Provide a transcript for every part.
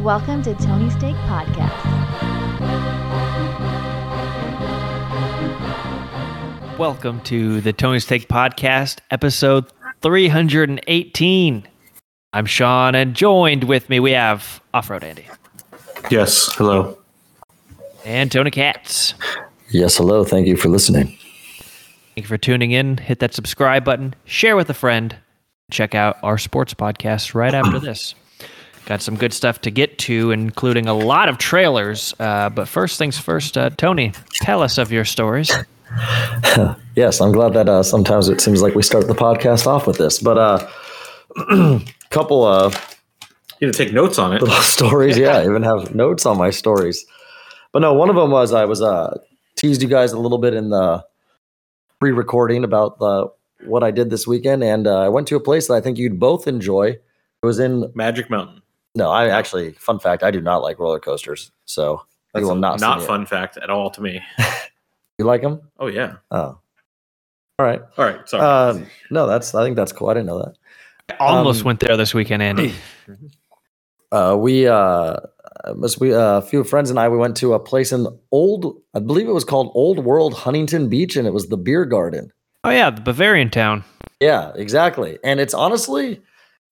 Welcome to Tony Steak Podcast. Welcome to the Tony Steak Podcast, episode 318. I'm Sean, and joined with me we have Off Road Andy Yes. Hello. and Tony Katz. Yes, hello. Thank you for listening. Thank you for tuning in. Hit that subscribe button, share with a friend, check out our sports podcast right after this. Got some good stuff to get to, including a lot of trailers. Uh, but first things first, uh, Tony, tell us of your stories. Yes, I'm glad that uh, sometimes it seems like we start the podcast off with this, but a couple of You had to take notes on it. little stories. Yeah, I even have notes on my stories. But no, one of them was I was uh, teased you guys a little bit in the pre-recording about the what I did this weekend, and uh, I went to a place that I think you'd both enjoy. It was in Magic Mountain. No, I actually fun fact I do not like roller coasters, so That's you will not not, see it. fun fact at all to me. You like them? Oh yeah. Oh, all right. All right. Sorry. Uh, no, that's I think that's cool. I didn't know that. I almost Um, went there this weekend, Andy. uh, we uh, was we uh, a few friends and I we went to a place in old I believe it was called Old World Huntington Beach and it was the beer garden. Oh, yeah, the Bavarian town. Yeah, exactly. And it's honestly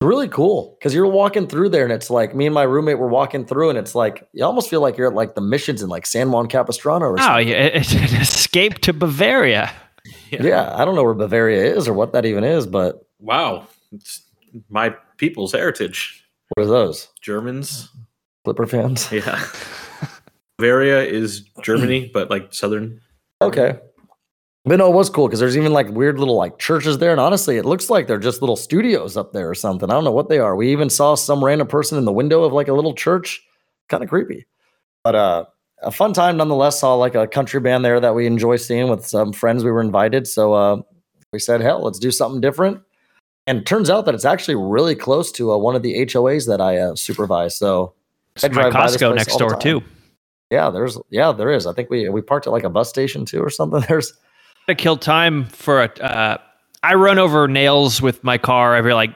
really cool because you're walking through there and it's like me and my roommate were walking through and it's like you almost feel like you're at like the missions in like San Juan Capistrano or Oh, something. yeah, it's an escape to Bavaria. Yeah. I don't know where Bavaria is or what that even is, but wow. It's my people's heritage. what are those? Germans. Flipper fans? Yeah. Bavaria is Germany, but like southern. Okay. But no, it was cool because there's even like weird little like churches there. And honestly, it looks like they're just little studios up there or something. I don't know what they are. We even saw some random person in the window of like a little church. Kind of creepy. But uh a fun time nonetheless. Saw like a country band there that we enjoy seeing with some friends we were invited. So uh we said, hell, let's do something different. And it turns out that it's actually really close to uh, one of the HOAs that I uh, supervise. So I drive Costco next door, too. yeah, there's yeah, there is. I think we we parked at like a bus station too or something. There's to kill time for a. Uh, I run over nails with my car every like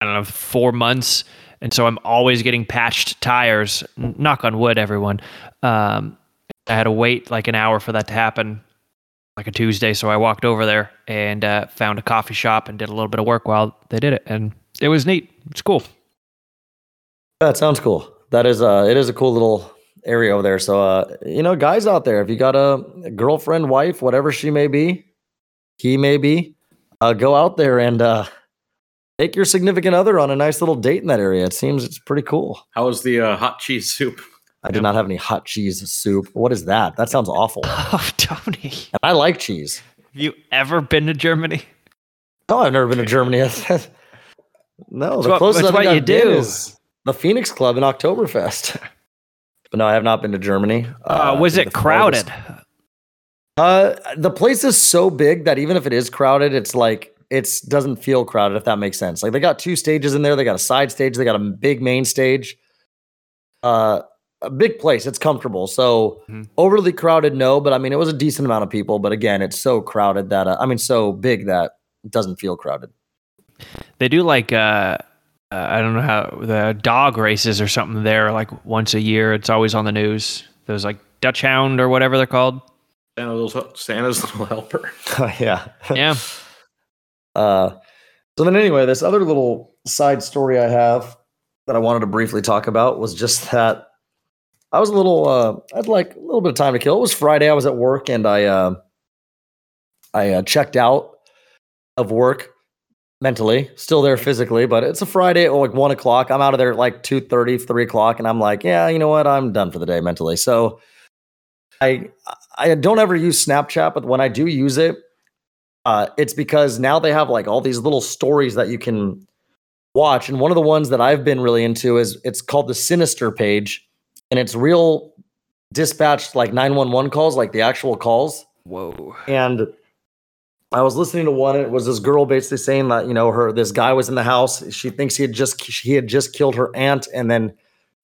I don't know four months, and so I'm always getting patched tires. Knock on wood, everyone. Um, I had to wait like an hour for that to happen, like a Tuesday. So I walked over there and uh, found a coffee shop and did a little bit of work while they did it, and it was neat. It's cool. That sounds cool. That is uh it is a cool little area over there. So uh you know, guys out there, if you got a girlfriend, wife, whatever she may be, he may be, uh go out there and uh take your significant other on a nice little date in that area. It seems it's pretty cool. How was the uh, hot cheese soup? I did not have any hot cheese soup. What is that? That sounds awful. Oh, Tony, have I like cheese. Have you ever been to Germany? No, I've never been to Germany. no, the what- closest that's I think what I've been do. is the Phoenix Club in Oktoberfest. but no, I have not been to Germany. Uh, I was it farthest- crowded? Uh, the place is so big that even if it is crowded, it's like it's doesn't feel crowded. If that makes sense. Like they got two stages in there. They got a side stage. They got a big main stage. Uh, a big place. It's comfortable. So Mhm. overly crowded, no. But I mean, it was a decent amount of people. But again, it's so crowded that uh, I mean, so big that it doesn't feel crowded. They do like uh, uh, I don't know how the dog races or something there like once a year. It's always on the news. Those like Dutch Hound or whatever they're called. Santa's little, Santa's little helper. yeah. Yeah. Uh, so then, anyway, this other little side story I have that I wanted to briefly talk about was just that I was a little, uh, I had like a little bit of time to kill. It was Friday. I was at work and I, uh, I uh, checked out of work mentally, still there physically, but it's a Friday at like one o'clock. I'm out of there at like 2 3 o'clock, and I'm like, yeah, you know what? I'm done for the day mentally. So I I don't ever use Snapchat, but when I do use it, uh, it's because now they have like all these little stories that you can watch. And one of the ones that I've been really into is it's called the Sinister page, and it's real dispatched like 911 calls, like the actual calls. Whoa. And I was listening to one. It was this girl basically saying that you know her this guy was in the house. She thinks he had just he had just killed her aunt, and then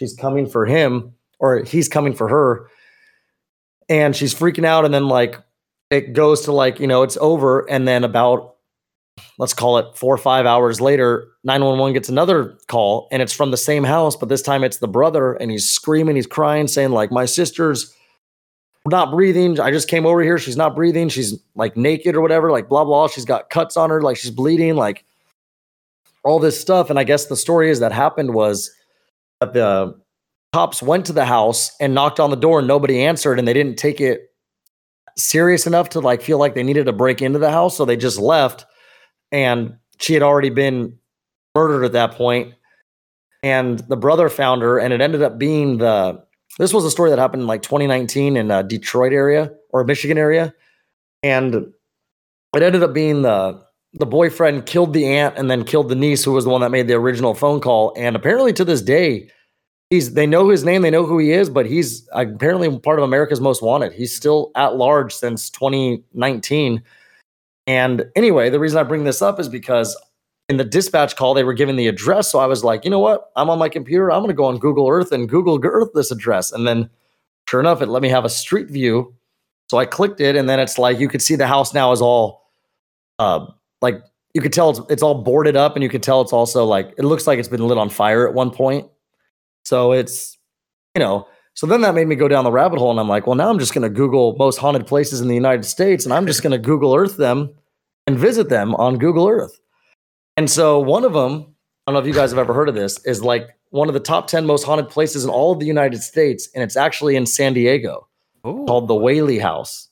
she's coming for him, or he's coming for her, and she's freaking out. And then like it goes to like you know it's over, and then about let's call it four or five hours later, 911 gets another call and it's from the same house, but this time it's the brother and he's screaming, he's crying, saying, like, my sister's not breathing. I just came over here. She's not breathing. She's like naked or whatever, like blah, blah. She's got cuts on her, like she's bleeding, like all this stuff. And I guess the story is that happened was that the cops went to the house and knocked on the door and nobody answered and they didn't take it serious enough to like feel like they needed to break into the house. So they just left and she had already been murdered at that point. and the brother found her and it ended up being the this was a story that happened in like 2019 in uh, detroit area or michigan area and it ended up being the the boyfriend killed the aunt and then killed the niece who was the one that made the original phone call and apparently to this day he's they know his name they know who he is but he's apparently part of america's most wanted. He's still at large since 2019 and anyway the reason i bring this up is because in the dispatch call they were given the address. So i was like you know what? I'm on my computer. I'm going to go on google earth and google earth this address. And then sure enough it let me have a street view. So i clicked it and then it's like you could see the house now is all uh like you could tell it's, it's all boarded up and you could tell it's also like it looks like it's been lit on fire at one point. So it's you know so then that made me go down the rabbit hole and i'm like well now i'm just going to google most haunted places in the united states and i'm just going to google earth them and visit them on google earth and so one of them, I don't know if you guys have ever heard of this, is like one of the top 10 most haunted places in all of the United States. And it's actually in San Diego Ooh. called the Whaley House.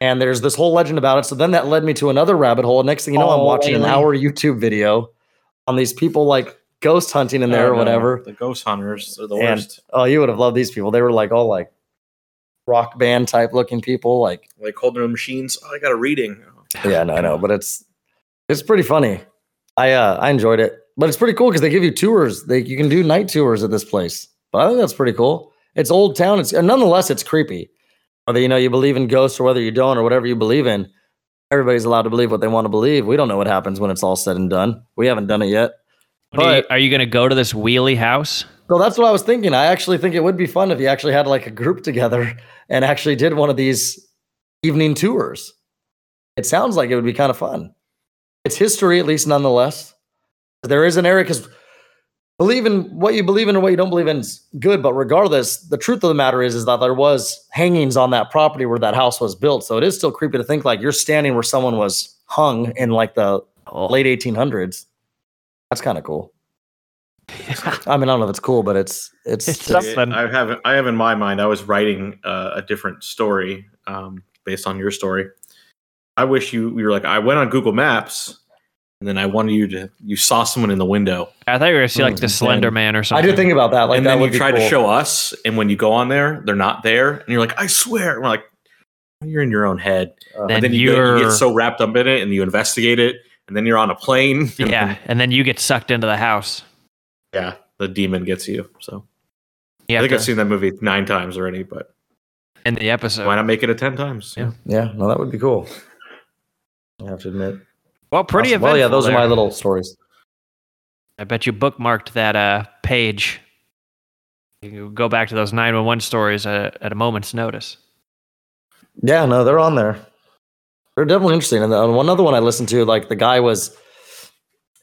And there's this whole legend about it. So then that led me to another rabbit hole. Next thing you know, I'm Oh, watching an hour YouTube video on these people like ghost hunting in there Oh, or no, whatever. The ghost hunters are the And worst. oh, you would have loved these people. They were like all like rock band type looking people. Like, Like holding their machines. Oh, I got a reading. yeah, no, I know, but it's it's pretty funny. I uh I enjoyed it, but it's pretty cool because they give you tours. They you can do night tours at this place. But I think that's pretty cool. It's old town. It's nonetheless it's creepy. Whether you know you believe in ghosts or whether you don't or whatever you believe in, everybody's allowed to believe what they want to believe. We don't know what happens when it's all said and done. We haven't done it yet. What are you, But- are you going to go to this wheelie house? So that's what I was thinking. I actually think it would be fun if you actually had like a group together and actually did one of these evening tours. It sounds like it would be kind of fun. It's history, at least nonetheless. There is an area because believe in what you believe in and what you don't believe in is good, but regardless, the truth of the matter is is that there was hangings on that property where that house was built. So it is still creepy to think like you're standing where someone was hung in like the Oh. late 1800s. That's kind of cool. I mean, I don't know if it's cool, but it's it's, It's it's- something. I have I have in my mind. I was writing uh, a different story um, based on your story. I wish you you were like I went on Google Maps, and then I wanted you to you saw someone in the window, I thought you were going to see like the Slender. Man or something. I something. did think about that. Like and that then you try tried to show us, and when you go on there, they're not there, and you're like, I swear, and we're like, you're in your own head. Uh, Then And then you, get, you you're- get so wrapped up in it, and you investigate it, and then you're on a plane. Yeah, and then you get sucked into the house. yeah, the demon gets you. So You I think to, I've seen that movie nine times already, but in the episode. why not make it a ten times? Yeah. yeah, Well, that would be cool. I have to admit. Well, pretty Awesome. Well, yeah, those are my little stories. I bet you bookmarked that uh, page. You can go back to those 911 stories at, at a moment's notice. Yeah, no, they're on there. They're definitely interesting. And the, one other one I listened to, like the guy was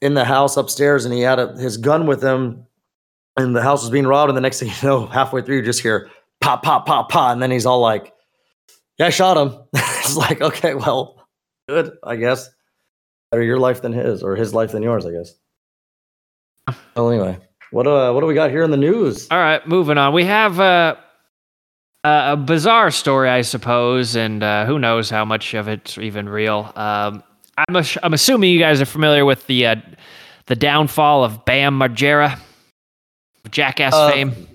in the house upstairs and he had a, his gun with him, and the house was being robbed. And the next thing you know, halfway through, you just hear pop, pop, pop, pop, and then he's all like, "Yeah, I shot him." it's like, okay, well, good, I guess. Better your life than his, or his life than yours, I guess. Well, anyway, what uh, what do we got here in the news? All right, moving on. We have uh, a, a bizarre story, I suppose, and uh, who knows how much of it's even real. Um, I'm, ass- I'm assuming you guys are familiar with the uh, the downfall of Bam Margera, Jackass Uh, fame.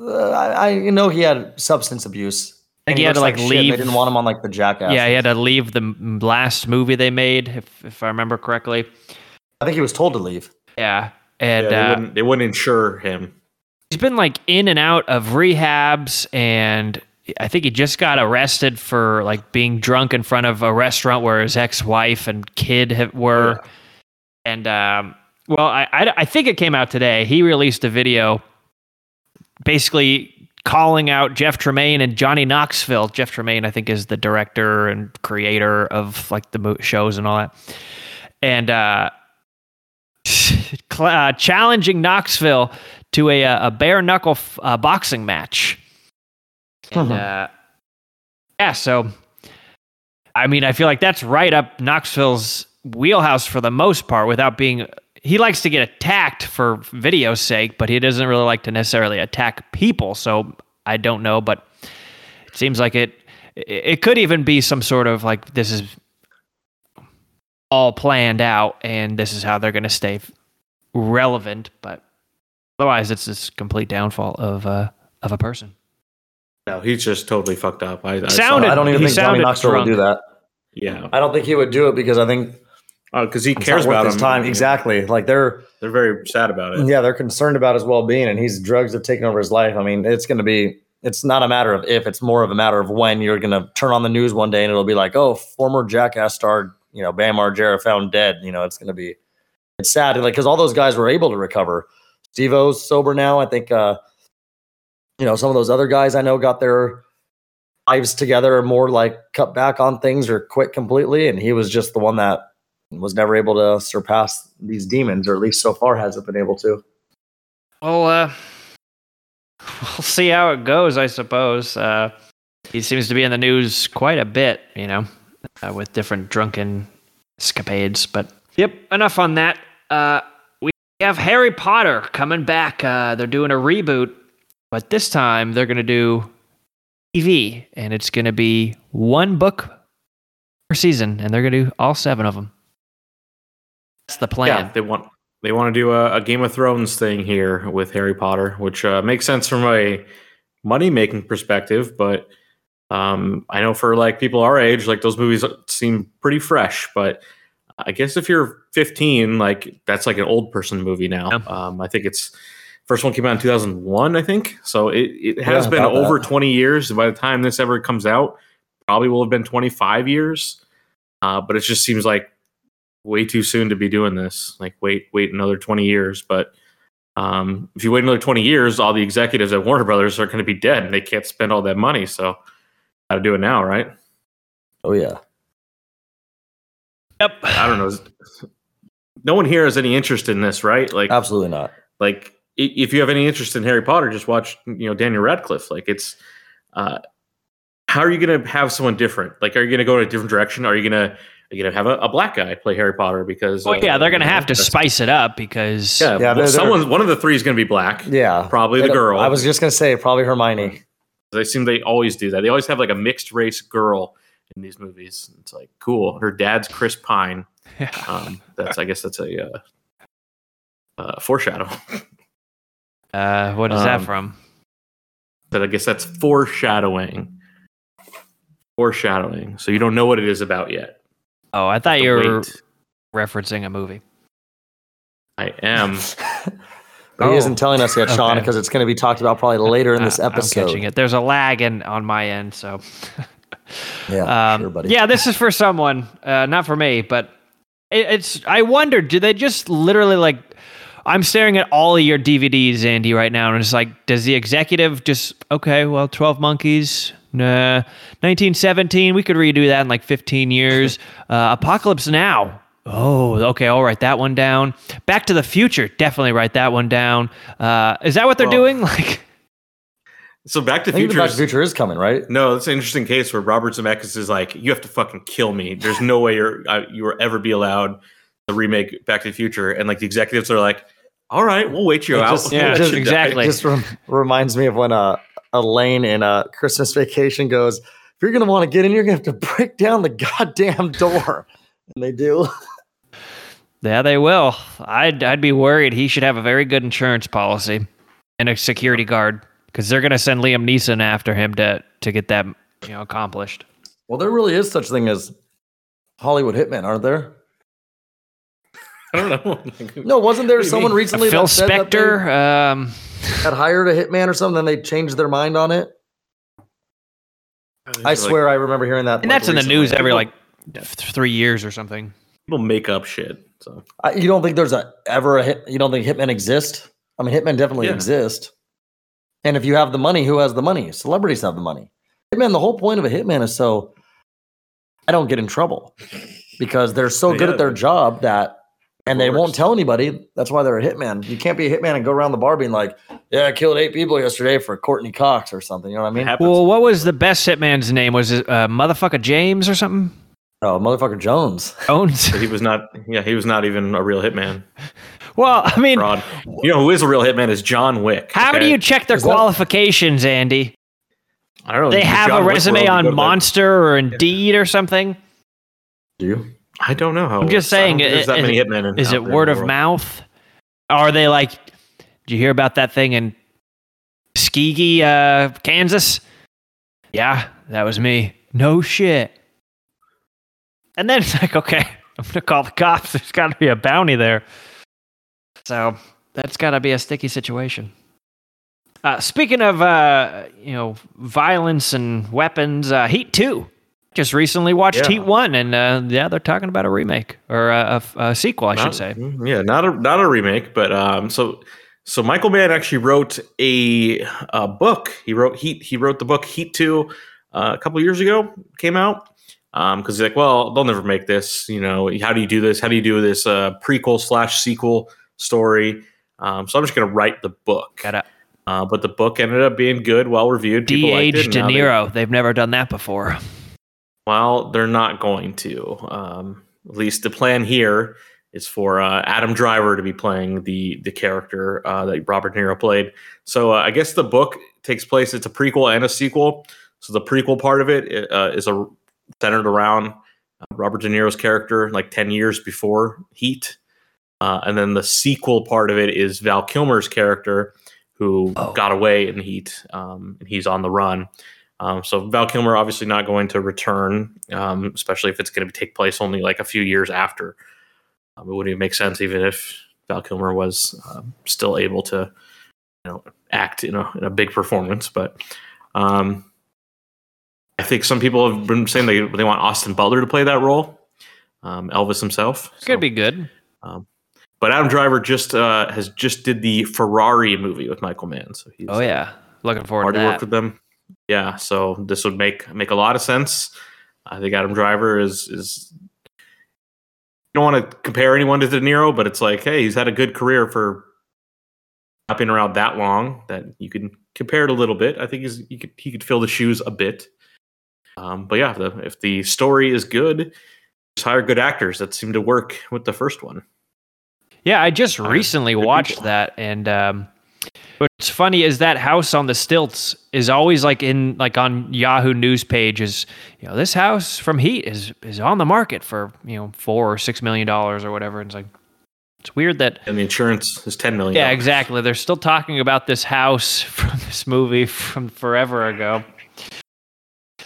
Uh, I, I know he had substance abuse. I think And he had to looks like shit, leave. They didn't want him on like the jackass. yeah, he had to leave the last movie they made, if if I remember correctly. I think he was told to leave. Yeah, and Yeah, they, uh, wouldn't, they wouldn't insure him. he's been like in and out of rehabs and I think he just got arrested for like being drunk in front of a restaurant where his ex-wife and kid have, were. And um, well, I, I I think it came out today. He released a video, basically calling out Jeff Tremaine and Johnny Knoxville. Jeff Tremaine, I think, is the director and creator of like the shows and all that. and uh, uh, challenging Knoxville to a uh, a bare knuckle f- uh, boxing match. And uh, yeah, so I mean, I feel like that's right up Knoxville's wheelhouse for the most part. Without being, he likes to get attacked for video's sake, but he doesn't really like to necessarily attack people. So I don't know, but it seems like it. It it could even be some sort of like this is all planned out, and this is how they're going to stay relevant. But otherwise, it's this complete downfall of uh, of a person. No, he's just totally fucked up. I, I Sounded- I don't even think Johnny sounded Knoxville would do that. yeah, I don't think he would do it because I think because he it's cares about his time. Exactly. Like they're They're very sad about it. yeah, they're concerned about his well being, and he's drugs have taken over his life. I mean, it's going to be. It's not a matter of if; it's more of a matter of when you're going to turn on the news one day, and it'll be like, "Oh, former Jackass star, you know, Bam Margera found dead." You know, it's going to be. It's sad, like because all those guys were able to recover. Steve-O's sober now. I think. uh You know, some of those other guys I know got their lives together, more like cut back on things or quit completely, and he was just the one that was never able to surpass these demons, or at least so far hasn't been able to. Well, uh, we'll see how it goes, I suppose. Uh, he seems to be in the news quite a bit, you know, uh, with different drunken escapades. But yep, enough on that. Uh, we have Harry Potter coming back. Uh, they're doing a reboot, but this time they're going to do TV, and it's going to be one book per season, and they're going to do all seven of them. That's the plan. Yeah, they want they want to do a, a Game of Thrones thing here with Harry Potter, which uh, makes sense from a money making perspective. But um, I know for like people our age, like those movies seem pretty fresh. But I guess if you're 15, like that's like an old person movie now. Yeah. Um, I think it's first one came out in 2001, I think. So it, it has Yeah, been over that. 20 years. By the time this ever comes out, probably will have been 25 years. Uh, but it just seems like way too soon to be doing this. Like wait, wait another 20 years. But um, if you wait another 20 years, all the executives at Warner Brothers are going to be dead and they can't spend all that money. So got to do it now, right? Oh yeah. Yep. I don't know. No one here has any interest in this, right? Like, Absolutely not. like if you have any interest in Harry Potter, just watch, you know, Daniel Radcliffe. Like it's, uh, how are you going to have someone different? Like, are you going to go in a different direction? Are you going to, are you going to have a, a black guy play Harry Potter? Because, Well, uh, yeah, they're going to have to spice it up because Yeah, Yeah, well, they're- they're- someone, one of the three is going to be black. Yeah. Probably the girl. I was just gonna say probably Hermione. They seem they always do that. They always have like a mixed race girl in these movies. It's like cool. Her dad's Chris Pine. Um, that's I guess that's a uh, uh, foreshadow. Uh, what is that Um, from? But I guess that's foreshadowing. Foreshadowing. So you don't know what it is about yet. Oh, I thought you were wait. referencing a movie. I am. But he Oh, isn't telling us yet, Sean, okay. because it's going to be talked about probably later in this Uh, I'm episode. catching it. There's a lag in on my end, so Yeah, um, sure, buddy. yeah, this is for someone, uh, not for me. But it, it's. I wonder, do they just literally like? I'm staring at all of your DVDs, Andy, right now, and it's like, does the executive just okay? Well, Twelve Monkeys, nah, 1917. We could redo that in like 15 years. Uh, Apocalypse Now. Oh, okay. I'll write that one down. Back to the Future. Definitely write that one down. Uh, is that what they're Well, doing? Like, So Back to the Future. Back to the Future is coming, right? No, it's an interesting case where Robert Zemeckis is like, you have to fucking kill me. There's no way you're uh, you will ever be allowed to remake Back to the Future. And like the executives are like, all right, we'll wait you It out. just- Yeah, just- you exactly. It just rem- reminds me of when uh, Elaine in a Christmas Vacation goes, "If you're going to want to get in, you're going to have to break down the goddamn door," and they do. Yeah, they will. I'd I'd be worried. He should have a very good insurance policy and a security guard because they're gonna send Liam Neeson after him to to get that you know accomplished. Well, there really is such thing as Hollywood hitmen, aren't there? I don't know. No, wasn't there What do you someone mean? recently Phil that said that Spector. Um, had hired a hitman or something, then they changed their mind on it? I Like, swear, I remember hearing that. and like, that's in the news every like three years or something. people make up shit. So I, you don't think there's a ever a hit? You don't think hitmen exist? I mean, hitmen definitely Yeah. exist. And if you have the money, who has the money? Celebrities have the money. Hitman. The whole point of a hitman is so I don't get in trouble. because they're so good Yeah. at their job that and they won't tell anybody. That's why they're a hitman. You can't be a hitman and go around the bar being like, "Yeah, I killed eight people yesterday for Courteney Cox or something." You know what I mean? Well, what was the best hitman's name? Was it uh, motherfucker James or something? Oh, motherfucker Jones. Jones. He was not. Yeah, he was not even a real hitman. Well, I mean, Fraud. You know who is a real hitman is John Wick. how do you check their Is that- qualifications, Andy? I don't know. They have John a resume world, you go on to the- Monster or Indeed or something. Do you? I don't know how. I'm just works. I don't saying, There's is- that many hitmen. Is it word of mouth? Are they like? Did you hear about that thing in Tuskegee, uh, Kansas? Yeah, that was me. No shit. And then it's like, okay, I'm gonna call the cops. There's got to be a bounty there. So that's got to be a sticky situation. Uh, speaking of, uh, you know, violence and weapons, uh, Heat Two. Just recently watched Yeah. Heat One, and uh, yeah, they're talking about a remake or a, a, a sequel, I should say. Yeah, not a not a remake, but um, so so Michael Mann actually wrote a, a book. He wrote Heat. He wrote the book Heat Two uh, a couple years ago. Came out because he's like, well, they'll never make this. You know, how do you do this? How do you do this uh, prequel slash sequel story? Um, so I'm just gonna write the book. Gotta Uh, but the book ended up being good, well reviewed. People de-age and De now they- Niro. They've never done that before. Well, they're not going to. Um, at least the plan here is for uh, Adam Driver to be playing the the character uh, that Robert De Niro played. So uh, I guess the book takes place. It's a prequel and a sequel. So the prequel part of it uh, is a centered around uh, Robert De Niro's character, like ten years before Heat, uh, and then the sequel part of it is Val Kilmer's character, who Oh. got away in Heat, um, and he's on the run. Um, so Val Kilmer obviously not going to return, um, especially if it's going to take place only like a few years after. Um, it wouldn't even make sense even if Val Kilmer was um, still able to, you know, act in a in a big performance. But um, I think some people have been saying they they want Austin Butler to play that role, um, Elvis himself. Could So- be good. but Adam Driver just uh, has just did the Ferrari movie with Michael Mann. So he's Oh yeah, looking forward already to worked that. with them. Yeah, so this would make make a lot of sense. I think Adam Driver is is. You don't want to compare anyone to De Niro, but it's like, hey, he's had a good career for not being around that long. That you can compare it a little bit. I think he's he could he could fill the shoes a bit. Um, but yeah, if the, if the story is good, just hire good actors that seem to work with the first one. Yeah, I just recently watched that, and um, what's funny is that house on the stilts is always like in like on Yahoo News pages. You know, this house from Heat is is on the market for you know four or six million dollars or whatever. And it's like it's weird that And the insurance is ten million. yeah, exactly. They're still talking about this house from this movie from forever ago.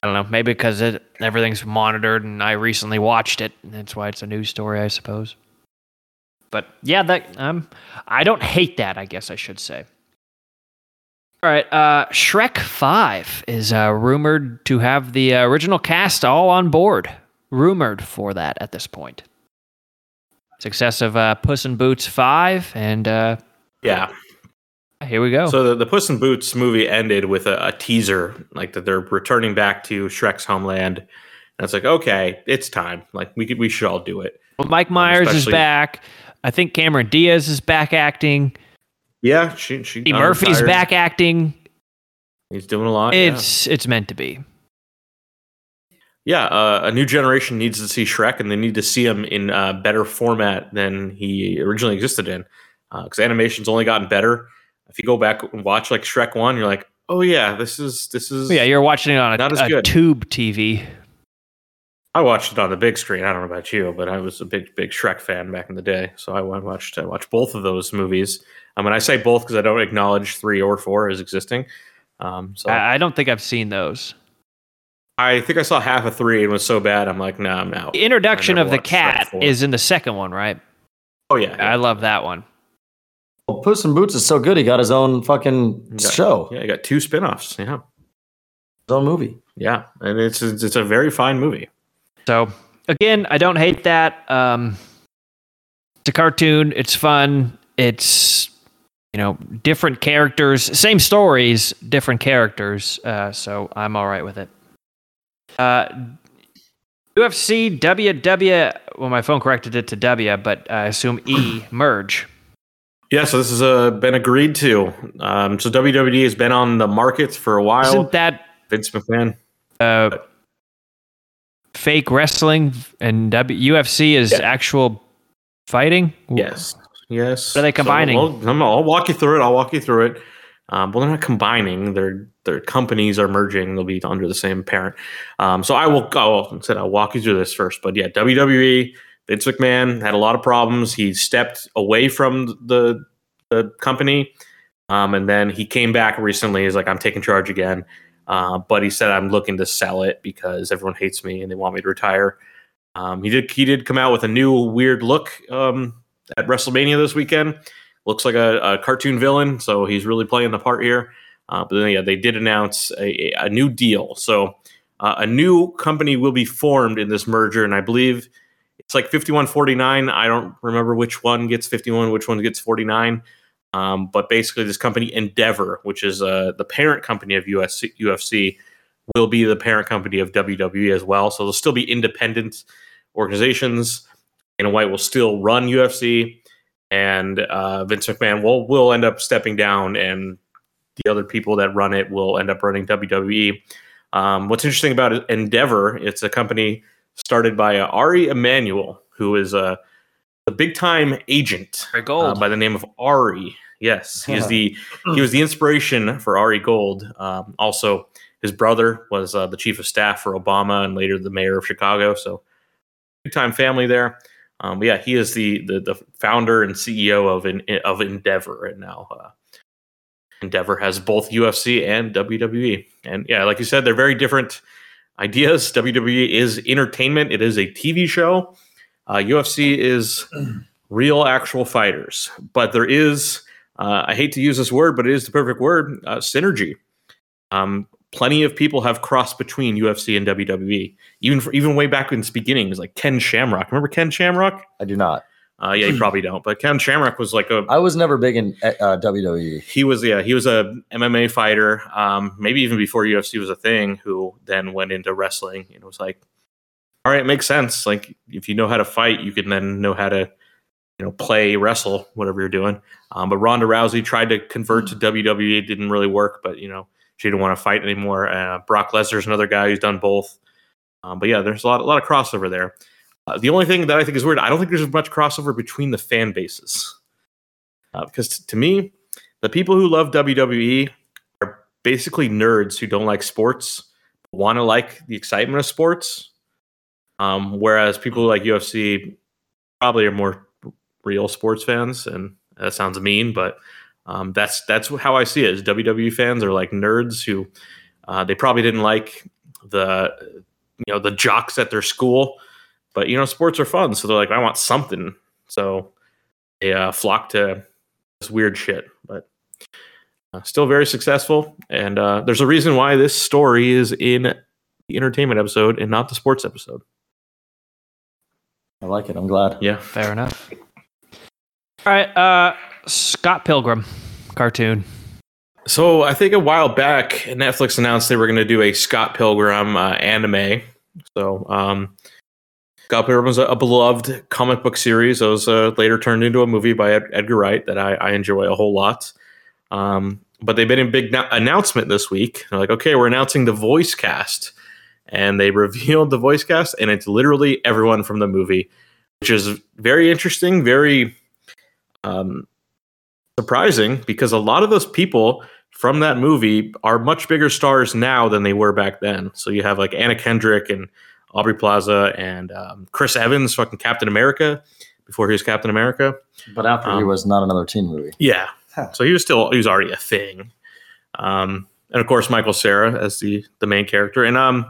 I don't know, maybe because it, everything's monitored, and I recently watched it. And that's why it's a news story, I suppose. But yeah, that um, I don't hate that. I guess I should say. All right, uh, Shrek Five is uh, rumored to have the uh, original cast all on board. Rumored for that at this point. Success of uh, Puss in Boots Five, and uh, Yeah. here we go. So the, the Puss in Boots movie ended with a, a teaser, like that they're returning back to Shrek's homeland. And it's like, okay, it's time. Like we could, we should all do it. Well, Mike Myers is back. I think Cameron Diaz is back acting. Yeah, she, she uh, Murphy's retired. back acting. He's doing a lot. yeah. It's it's meant to be. Yeah, uh, a new generation needs to see Shrek, and they need to see him in uh, better format than he originally existed in. Because animation's only gotten better. If you go back and watch like Shrek One, you're like, oh yeah, this is this is. Yeah, you're watching it on a, Not as a good. tube TV. I watched it on the big screen. I don't know about you, but I was a big big Shrek fan back in the day. So I watched I watched both of those movies. I mean, I say both because I don't acknowledge three or four as existing. Um, so I, I, I don't think I've seen those. I think I saw half of three and was so bad. I'm like, nah, I'm out. The introduction of the cat is in the second one, right? Oh yeah, I love that one. Well, Puss in Boots is so good. He got his own fucking got- show, yeah. he got two spin-offs. Yeah, his own movie. yeah, and it's it's, it's a very fine movie. So again, I don't hate that. Um, it's a cartoon. It's fun. It's you know different characters, same stories, different characters. Uh, so I'm all right with it. Uh, UFC WW. Well, my phone corrected it to W, but I assume E merge. Yeah, so this has uh, been agreed to. Um, so WWE has been on the markets for a while. Isn't that Vince McMahon. uh, fake wrestling and w- UFC is Yeah. actual fighting? Yes. Yes. What are they combining? So, well, I'm- I'll walk you through it. I'll walk you through it. Um, well, they're not combining. Their their companies are merging. They'll be under the same parent. Um, so I will. Oh, said I'll walk you through this first. But yeah, WWE. Vince McMahon had a lot of problems. He stepped away from the the company, um, and then he came back recently. He's like, I'm taking charge again. Uh, but he said, I'm looking to sell it because everyone hates me and they want me to retire. Um, he did. He did come out with a new weird look um, at WrestleMania this weekend. Looks like a, a cartoon villain, so he's really playing the part here. Uh, but then, yeah, they did announce a, a new deal. So uh, a new company will be formed in this merger, and I believe it's like 5149. I don't remember which one gets 51, which one gets 49. Um, but basically, this company Endeavor, which is uh, the parent company of USC, UFC, will be the parent company of WWE as well. So they'll still be independent organizations. Dana White will still run UFC, and uh, Vince McMahon will will end up stepping down, and the other people that run it will end up running WWE. Um, what's interesting about Endeavor? It's a company started by uh, Ari Emanuel, who is a, a big time agent Ari Gold. uh, by the name of Ari. Yes, he is the he was the inspiration for Ari Gold. Um, also, his brother was uh, the chief of staff for Obama and later the mayor of Chicago. So, big time family there. Um, but yeah, he is the, the the founder and CEO of in, of Endeavor, and now uh, Endeavor has both UFC and WWE. And yeah, like you said, they're very different ideas. WWE is entertainment; it is a TV show. Uh, UFC is real, actual fighters. But there is, uh, I hate to use this word, but it is the perfect word: uh, synergy. Um, plenty of people have crossed between UFC and WWE, even for, even way back in its beginnings, like Ken Shamrock. Remember Ken Shamrock? I do not. Uh, yeah, you probably don't. But Ken Shamrock was like a I was never big in uh, WWE. he was yeah he was a MMA fighter, um, maybe even before UFC was a thing. Who then went into wrestling and was like, all right, it makes sense. Like if you know how to fight, you can then know how to you know play wrestle whatever you're doing. Um, but Ronda Rousey tried to convert to WWE, it didn't really work. But you know she didn't want to fight anymore. Uh, Brock Lesnar's another guy who's done both. Um, but yeah, there's a lot a lot of crossover there. Uh, the only thing that I think is weird, I don't think there's much crossover between the fan bases. Uh, because t- to me, the people who love WWE are basically nerds who don't like sports, want to like the excitement of sports. Um, whereas people like UFC probably are more real sports fans, and that sounds mean, but um, that's that's how I see it. Is WWE fans are like nerds who uh, they probably didn't like the you know the jocks at their school, but you know sports are fun, so they're like I want something, so they uh, flock to this weird shit, but uh, still very successful. And uh, there's a reason why this story is in the entertainment episode and not the sports episode. I like it. I'm glad. Yeah. Fair enough. All right, uh, Scott Pilgrim cartoon. So I think a while back, Netflix announced they were going to do a Scott Pilgrim uh, anime. So um, Scott Pilgrim was a, a beloved comic book series that was uh, later turned into a movie by Ed- Edgar Wright that I, I enjoy a whole lot. Um, but they made a big no- announcement this week. They're like, okay, we're announcing the voice cast. And they revealed the voice cast, and it's literally everyone from the movie, which is very interesting, very um, surprising because a lot of those people from that movie are much bigger stars now than they were back then. So you have like Anna Kendrick and Aubrey Plaza and um, Chris Evans, fucking Captain America, before he was Captain America. But after he Um, was not another teen movie. Yeah. Huh. So he was still he was already a thing. Um, and of course Michael Cera as the the main character, and um,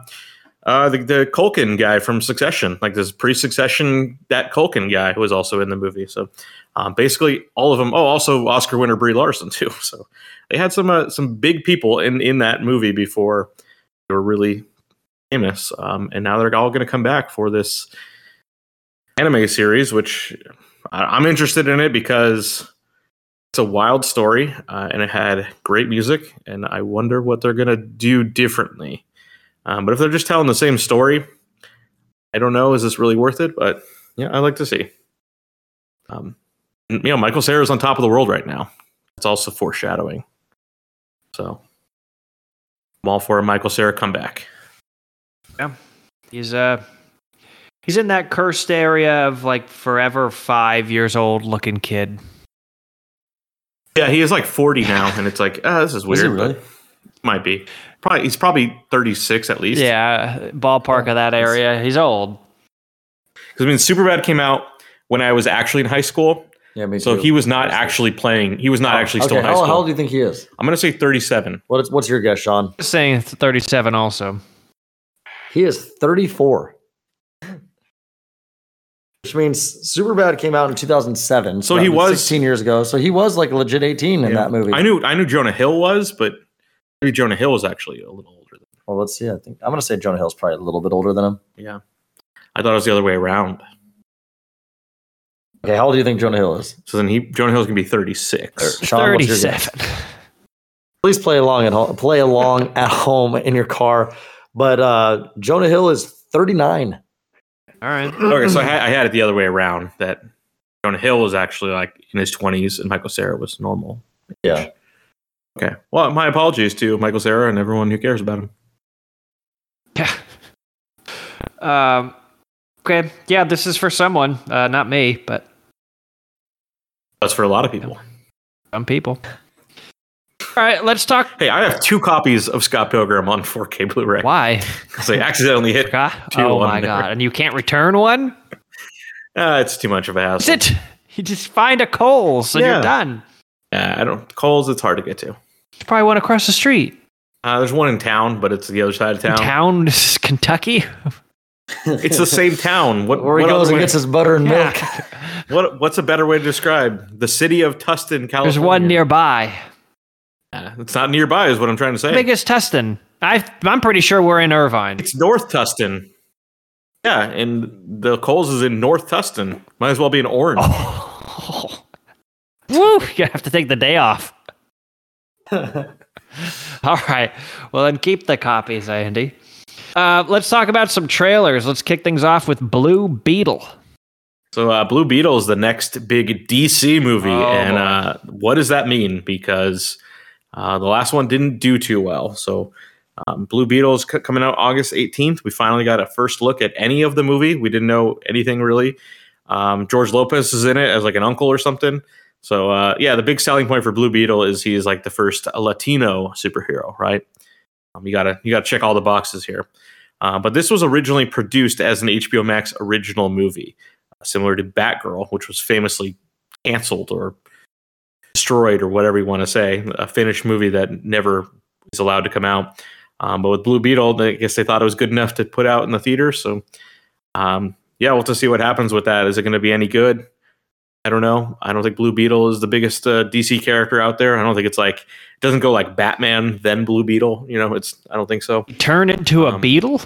uh, the the Culkin guy from Succession, like this pre-Succession that Culkin guy who was also in the movie. So um, basically all of them. Oh, also Oscar winner Brie Larson too. So they had some uh, some big people in in that movie before they were really famous, um, and now they're all going to come back for this anime series, which I'm interested in it because it's a wild story uh, and it had great music, and I wonder what they're going to do differently. Um, but if they're just telling the same story, I don't know, is this really worth it? But yeah, I like to see. Um, you know, Michael Cera's on top of the world right now. It's also foreshadowing. So I'm all for a Michael Cera comeback. Yeah, he's uh he's in that cursed area of like forever five years old looking kid. Yeah, he is like 40 now, and it's like, ah, this is weird. Is he but really? Might be. Probably he's probably 36 at least. Yeah, ballpark of that area. He's old. Because I mean, Superbad came out when I was actually in high school, Yeah, me so too. he was not actually playing. He was not actually still okay, in high how, school. how old do you think he is? I'm gonna say 37. What is, what's your guess, Sean? Just saying 37 also. He is 34. Which means Superbad came out in 2007. So he was- 16 years ago. So he was like legit 18 in Yeah. that movie. I knew I knew Jonah Hill was, but maybe Jonah Hill was actually a little older. Than, Well, let's see. I think I'm going to say Jonah Hill's probably a little bit older than him. yeah, I thought it was the other way around. Okay, how old do you think Jonah Hill is? So then he Jonah Hill's gonna be 36. Sean, what's your guess? 37. Please play along at home. Play along at home in your car. But uh, Jonah Hill is 39. All right. okay, so I had, I had it the other way around. That Jonah Hill was actually like in his 20s, and Michael Cera was normal. Yeah. Okay. Well, my apologies to Michael Cera and everyone who cares about him. Yeah. Um okay. Yeah, this is for someone. Uh not me, but That's for a lot of people. some people. All right, let's talk Hey, I have two copies of Scott Pilgrim on 4K Blu-ray why. because I accidentally hit. God? Two Oh on my there. god. And you can't return one? Uh, it's too much of a hassle. Is it? You just find a Kohl's and Yeah. you're done. Uh, I don't. Kohl's, it's hard to get to. There's probably one across the street. Uh, there's one in town, but it's the other side of town. Town, this is Kentucky. It's the same town. What, Where he what goes and gets his butter and milk. Yeah. what What's a better way to describe the city of Tustin, California? There's one nearby. Uh, it's not nearby, is what I'm trying to say. Biggest Tustin. I, I'm pretty sure we're in Irvine. It's North Tustin. Yeah, and the Kohl's is in North Tustin. Might as well be in Orange. Oh. Woo! You have to take the day off. All right. Well, then keep the copies, Andy. Uh, let's talk about some trailers. Let's kick things off with Blue Beetle. So, uh, Blue Beetle is the next big DC movie, Oh, and uh, what does that mean? Because uh, the last one didn't do too well. So, um, Blue Beetle is c- coming out August 18th. We finally got a first look at any of the movie. We didn't know anything really. Um, George Lopez is in it as like an uncle or something. So, uh, yeah, the big selling point for Blue Beetle is he is like the first Latino superhero, right? Um, you gotta you gotta check all the boxes here. Uh, but this was originally produced as an HBO Max original movie similar to Batgirl, which was famously canceled or destroyed or whatever you want to say, a finished movie that never is allowed to come out. Um, but with Blue Beetle, I guess they thought it was good enough to put out in the theater. So, um, yeah, we'll have to see what happens with that. Is it going to be any good? I don't know. I don't think Blue Beetle is the biggest uh, DC character out there. I don't think it's like it doesn't go like Batman then Blue Beetle. You know, it's I don't think so. Turn into a Um, beetle?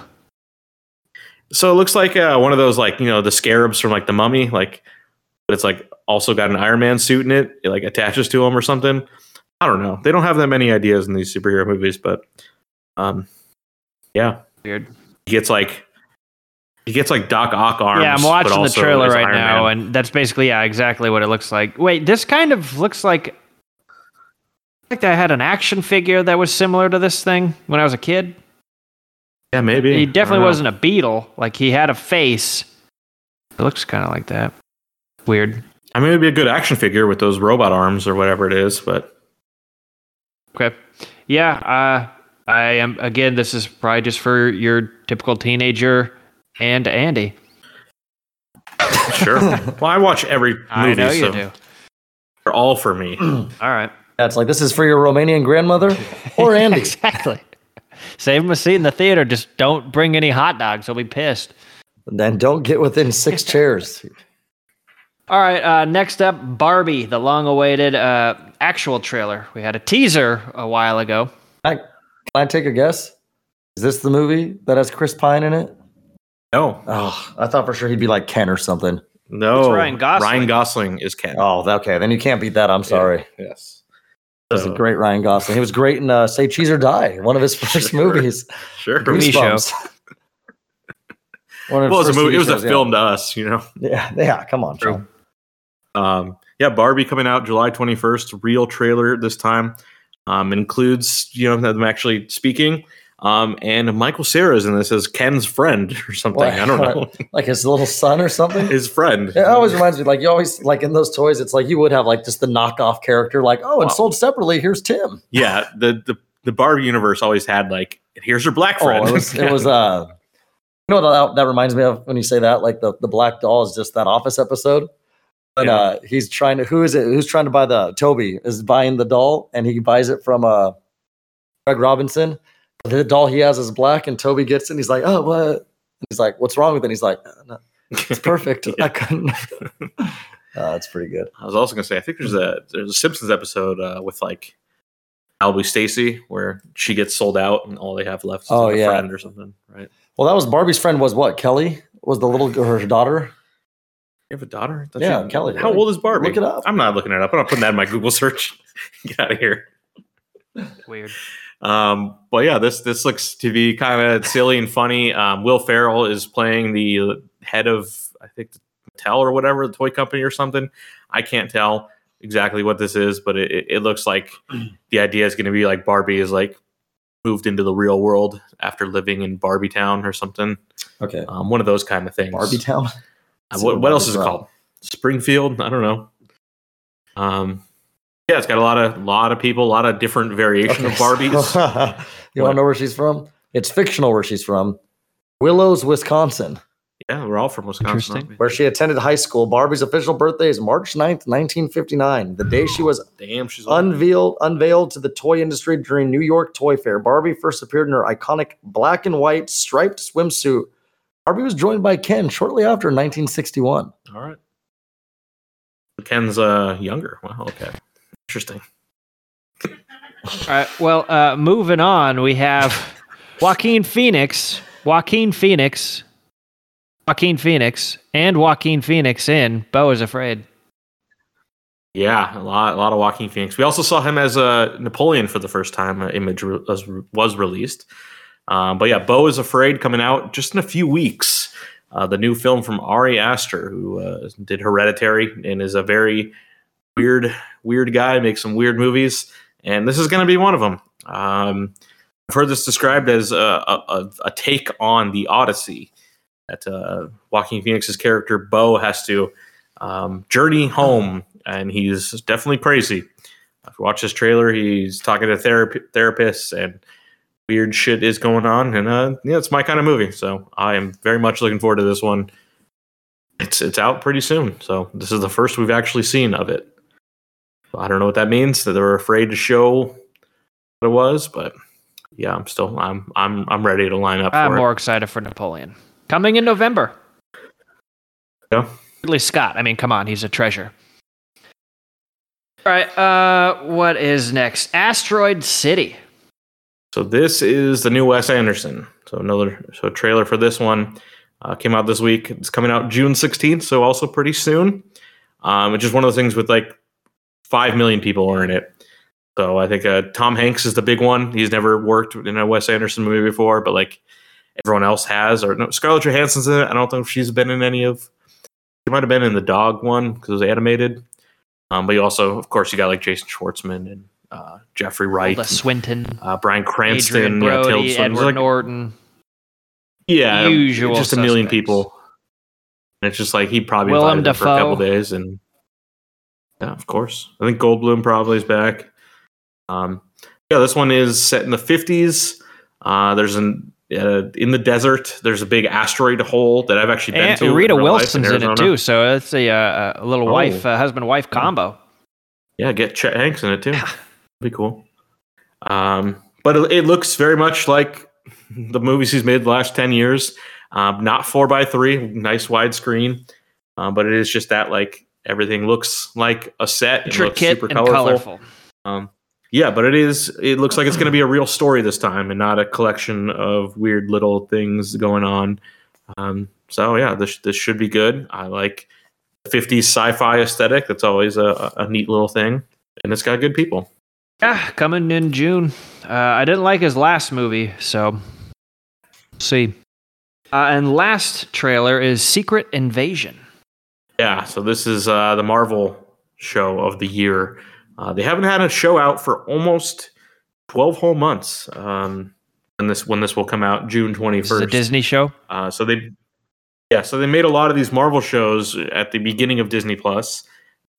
So it looks like uh, one of those like you know the scarabs from like the Mummy, like but it's like also got an Iron Man suit in it. It like attaches to him or something. I don't know. They don't have that many ideas in these superhero movies, but um, yeah, Weird. he gets like he gets like Doc Ock arms. yeah, I'm watching the trailer right Iron now, Man. and that's basically yeah, exactly what it looks like. Wait, this kind of looks like like I had an action figure that was similar to this thing when I was a kid. yeah, maybe He definitely wasn't a beetle. Like he had a face. It looks kind of like that. Weird. I mean, it'd be a good action figure with those robot arms or whatever it is, but Okay. Yeah. Uh, I am again. This is probably just for your typical teenager and Andy. sure. well, I watch every movie, I know you so do. they're all for me. All right. That's like this is for your Romanian grandmother or Andy. exactly. Save him a seat in the theater. Just don't bring any hot dogs. He'll be pissed. then don't get within six chairs. All right. Uh, next up, Barbie, the long-awaited uh, actual trailer. We had a teaser a while ago. I, can I take a guess? Is this the movie that has Chris Pine in it? No, Oh, I thought for sure he'd be like Ken or something. no. It's Ryan Gosling. Ryan Gosling is Ken. Oh, okay. Then you can't beat that. I'm sorry. Yes. That was a great Ryan Gosling. He was great in uh, Say Cheese or Die, one of his first Sure. movies. Sure. TV show. Goosebumps. One of well, it was a first movie. It TV was a shows, yeah. film to us, you know. Yeah, yeah. Come on, True. Sean. Um, yeah, Barbie coming out July 21st. Real trailer this time. Um, includes you know them actually speaking. Um, and Michael Cera's in this as Ken's friend or something. What? I don't know. Like his little son or something. His friend. It always reminds me, like you always like in those toys. It's like you would have like just the knockoff character, like oh, and Wow. sold separately. Here's Tim. Yeah, the the the Barbie universe always had like here's your black friend. Oh, it was it was uh, you know what that, that reminds me of when you say that? Like the the black doll is just that Office episode. And Yeah. uh, he's trying to who is it? Who's trying to buy the Toby is buying the doll, and he buys it from uh, Greg Robinson. The doll he has is black, and Toby gets it. and He's like, oh, what? And he's like, what's wrong with it? And he's like, "Uh, no, it's perfect. I couldn't. uh, that's pretty good. I was also gonna say I think there's a there's a Simpsons episode uh, with like Albie Stacy where she gets sold out and all they have left is Oh, like a yeah. friend or something, right? Well, that was Barbie's friend. Was what Kelly was the little her daughter. You have a daughter? Thought Yeah, you- Kelly, How right? old is Barbie? Look it up. I'm not looking it up. I'm not putting that in my Google search. Get out of here. Weird. Um, but yeah, this this looks to be kind of silly and funny. Um, Will Ferrell is playing the head of I think Mattel or whatever the toy company or something. I can't tell exactly what this is, but it, it- it looks like the idea is going to be like Barbie is like moved into the real world after living in Barbie Town or something. Okay, Um, one of those kind of things. Barbie Town. What, what else is it called? Springfield? I don't know. Um, yeah, it's got a lot of lot of people, a lot of different variation of Barbies. you want to know where she's from? It's fictional where she's from. Willows, Wisconsin, yeah, we're all from Wisconsin. aren't Interesting. we? where she attended high school. Barbie's official birthday is March 9th, 1959, the day she was Damn, she's unveiled unveiled to the toy industry during New York Toy Fair. Barbie first appeared in her iconic black and white striped swimsuit. Barbie was joined by Ken shortly after 1961. All right. Ken's uh younger. Wow. Okay. Interesting. All right. Well, uh, moving on, we have Joaquin Phoenix, Joaquin Phoenix, Joaquin Phoenix, and Joaquin Phoenix in Beau is Afraid. Yeah, a lot, a lot of Joaquin Phoenix. We also saw him as uh, Napoleon for the first time. Uh, image re- was, was released. Um, but yeah, Beau is Afraid coming out just in a few weeks. Uh, the new film from Ari Aster, who uh, did Hereditary and is a very weird, weird guy, makes some weird movies, and this is going to be one of them. Um, I've heard this described as a, a, a- take on the Odyssey. That uh, Joaquin Phoenix's character Beau has to um, journey home, and he's definitely crazy. If you watch this trailer, he's talking to therapy, therapists, and weird shit is going on. And uh, yeah, it's my kind of movie, so I am very much looking forward to this one. It's it's out pretty soon, so this is the first we've actually seen of it. I don't know what that means. That they're afraid to show what it was, but yeah, I'm still I'm I'm I'm ready to line up I'm more excited for Napoleon. Coming in November. Yeah. Ridley Scott. I mean, come on, he's a treasure. All right. Uh, what is next? Asteroid City. So this is the new Wes Anderson. So another so trailer for this one uh, came out this week. It's coming out June 16th, so also pretty soon. Um, it's just one of those things with like five million people are in it. So I think uh, Tom Hanks is the big one. He's never worked in a Wes Anderson movie before, but like everyone else has. Or no, Scarlett Johansson's in it. I don't know if she's been in any of. She might have been in the dog one because it was animated. Um, but you also, of course, you got like Jason Schwartzman and uh, Jeffrey Wright, Tilda Swinton. uh, Bryan Cranston, Adrien yeah. Edward Like- Norton. yeah, Usual just a million people. And it's just like he probably Willem them for a couple days, and yeah, of course, I think Goldblum probably is back. Um, yeah, this one is set in the fifties. Uh, there's an uh, in the desert. There's a big asteroid hole that I've actually been And to. Rita in Wilson's in, it too, so it's a, uh, a little Oh. wife, uh, husband wife combo. Yeah, get Chet Hanks in it too. Be cool. Um, but it, it looks very much like the movies he's made the last ten years. Um, not four by three, nice widescreen, um, but it is just that like everything looks like a set. It looks super and colorful. colorful. Um, yeah, but it is. It looks like it's going to be a real story this time, and not a collection of weird little things going on. Um, so yeah, this this should be good. I like the '50s sci-fi aesthetic. That's always a, a neat little thing, and it's got good people. Yeah, coming in June. Uh, I didn't like his last movie, so see. Uh, and last trailer is Secret Invasion. Yeah, so this is uh, the Marvel show of the year. Uh, they haven't had a show out for almost twelve whole months. Um, and this when this will come out June twenty is a. Disney show. Uh, so they, yeah, so they made a lot of these Marvel shows at the beginning of Disney Plus,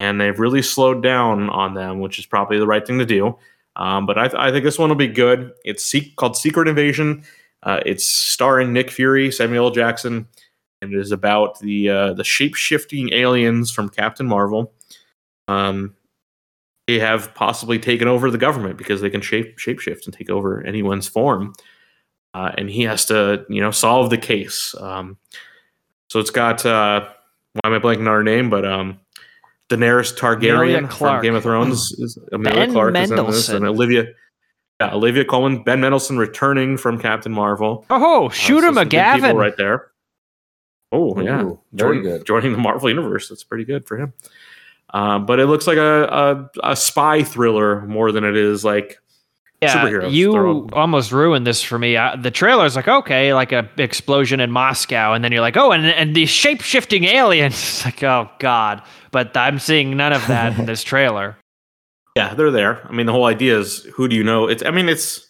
and they've really slowed down on them, which is probably the right thing to do. Um, but I, th- I think this one will be good. It's se- called Secret Invasion. Uh, it's starring Nick Fury, Samuel. Jackson, and it is about the uh, the shape shifting aliens from Captain Marvel. Um, they have possibly taken over the government because they can shape shapeshift and take over anyone's form uh, and he has to you know solve the case. Um, so it's got uh, why am I blanking on her name? But um, Daenerys Targaryen from Game of Thrones is Emilia Ben Clarke is in this, Mendelsohn. and Olivia. Yeah, Olivia Colman, Ben Mendelsohn returning from Captain Marvel. Oh, Uh, shoot so him, some a big right there. Oh yeah, Ooh, very joining, good. joining the Marvel universe. That's pretty good for him. Um, but it looks like a, a a spy thriller more than it is like Yeah, superheroes. You almost ruined this for me. I, the trailer's like, okay, like a explosion in Moscow, and then you're like, oh, and and these shape shifting aliens. It's like, oh god. But I'm seeing none of that in this trailer. Yeah, they're there. I mean, the whole idea is who do you know? It's I mean, it's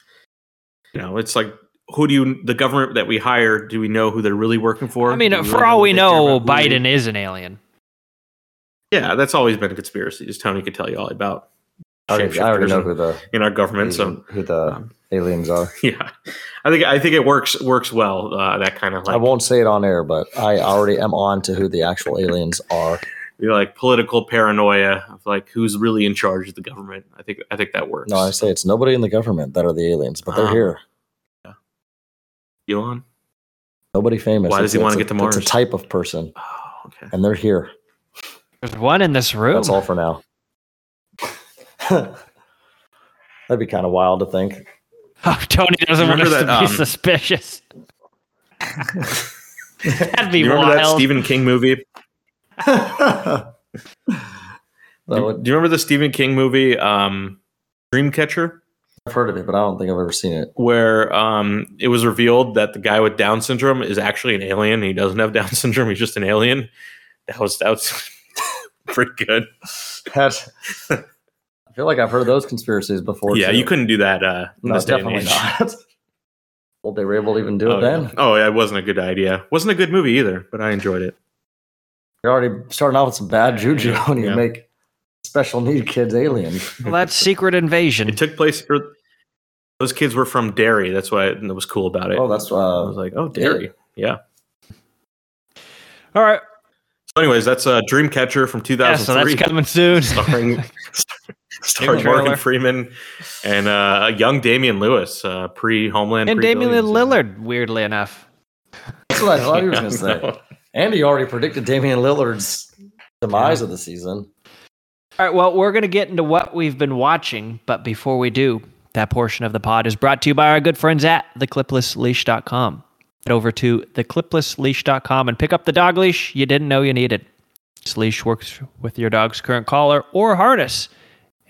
you know, it's like who do you the government that we hire? Do we know who they're really working for? I mean, for really all we know, about? Who they- Biden is an alien. Yeah, that's always been a conspiracy. Just Tony could tell you all about I already, I already know in- who the in our government. So who the um, aliens are. yeah, I think I think it works works well. Uh, that kind of like I won't say it on air, but I already am on to who the actual aliens are. you know, like political paranoia of like who's really in charge of the government. I think I think that works. No, I say it's nobody in the government that are the aliens, but they're Ah. here. Elon. Nobody famous. Why does he It's- wanna get to a- It's a type of person, Oh, okay. and they're here. There's one in this room. That's all for now. That'd be kind of wild to think. Oh, Tony doesn't want us Remember to be um, suspicious. That'd be you remember that. Stephen King movie? That Do, would- do you remember the Stephen King movie, um, Dreamcatcher, I've heard of it, but I don't think I've ever seen it. where um, it was revealed that the guy with Down syndrome is actually an alien. He doesn't have Down syndrome. He's just an alien. That was that was pretty good. That, I feel like I've heard of those conspiracies before. yeah, too. you couldn't do that uh, in No, this day and definitely age. not. well, they were able to even do oh, it then. yeah. oh, yeah, it wasn't a good idea. wasn't a good movie either, but I enjoyed it. You're already starting off with some bad juju Yeah, when you yeah. make special need kids aliens. well, that's Secret Invasion. It took place. er, Those kids were from Derry. That's why that was cool about it. Oh, that's why. I uh, was like, oh, Derry. Yeah. All right. So, anyways, that's uh, Dreamcatcher from Yeah, so that's coming soon. starring starring trailer. Morgan Freeman and uh, a young Damian Lewis, uh, pre Homeland, and Damian Lillard, weirdly enough. that's what I thought he was going to say. And he already predicted Damian Lillard's demise of the season. All right, well, we're going to get into what we've been watching, but before we do, that portion of the pod is brought to you by our good friends at thecliplessleash.com. Head over to thecliplessleash.com and pick up the dog leash you didn't know you needed. This leash works with your dog's current collar or harness.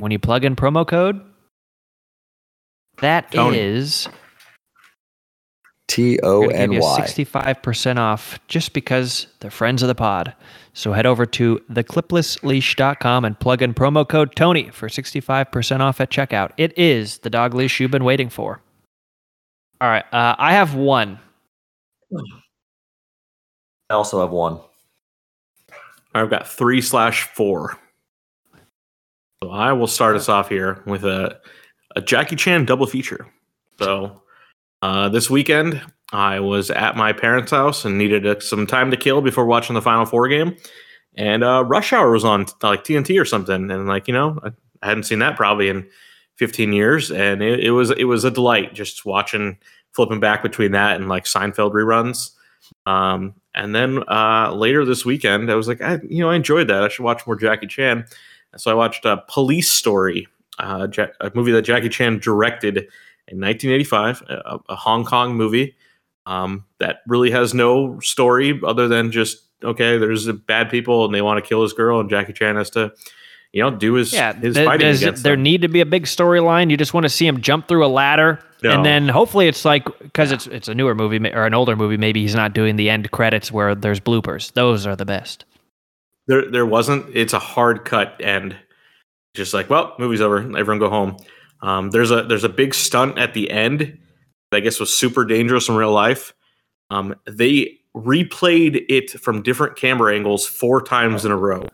When you plug in promo code, that is Tony. T O gonna give N you Y. 65% off just because they're friends of the pod. So head over to thecliplessleash.com and plug in promo code Tony for 65% off at checkout. It is the dog leash you've been waiting for. All right, uh, I have one. I also have one. I've got three slash four. So I will start us off here with a, a Jackie Chan double feature. So uh, this weekend, I was at my parents' house and needed uh, some time to kill before watching the Final Four game. And uh, Rush Hour was on like TNT or something, and like you know, I, I hadn't seen that probably in 15 years, and it, it was it was a delight just watching flipping back between that and like Seinfeld reruns. Um, and then uh, later this weekend, I was like, I, you know, I enjoyed that. I should watch more Jackie Chan. So I watched uh, Police Story, uh, ja- a movie that Jackie Chan directed in 1985, a, a Hong Kong movie um, that really has no story other than just okay, there's bad people and they want to kill this girl, and Jackie Chan has to, you know, do his Yeah, his fighting there them. need to be a big storyline? You just want to see him jump through a ladder No. And then hopefully it's like because it's it's a newer movie or an older movie. Maybe he's not doing the end credits where there's bloopers. Those are the best. There there wasn't. It's a hard cut end. Just like, well, movie's over. Everyone go home. Um, there's a there's a big stunt at the end. That I guess was super dangerous in real life. Um, they replayed it from different camera angles four times in a row.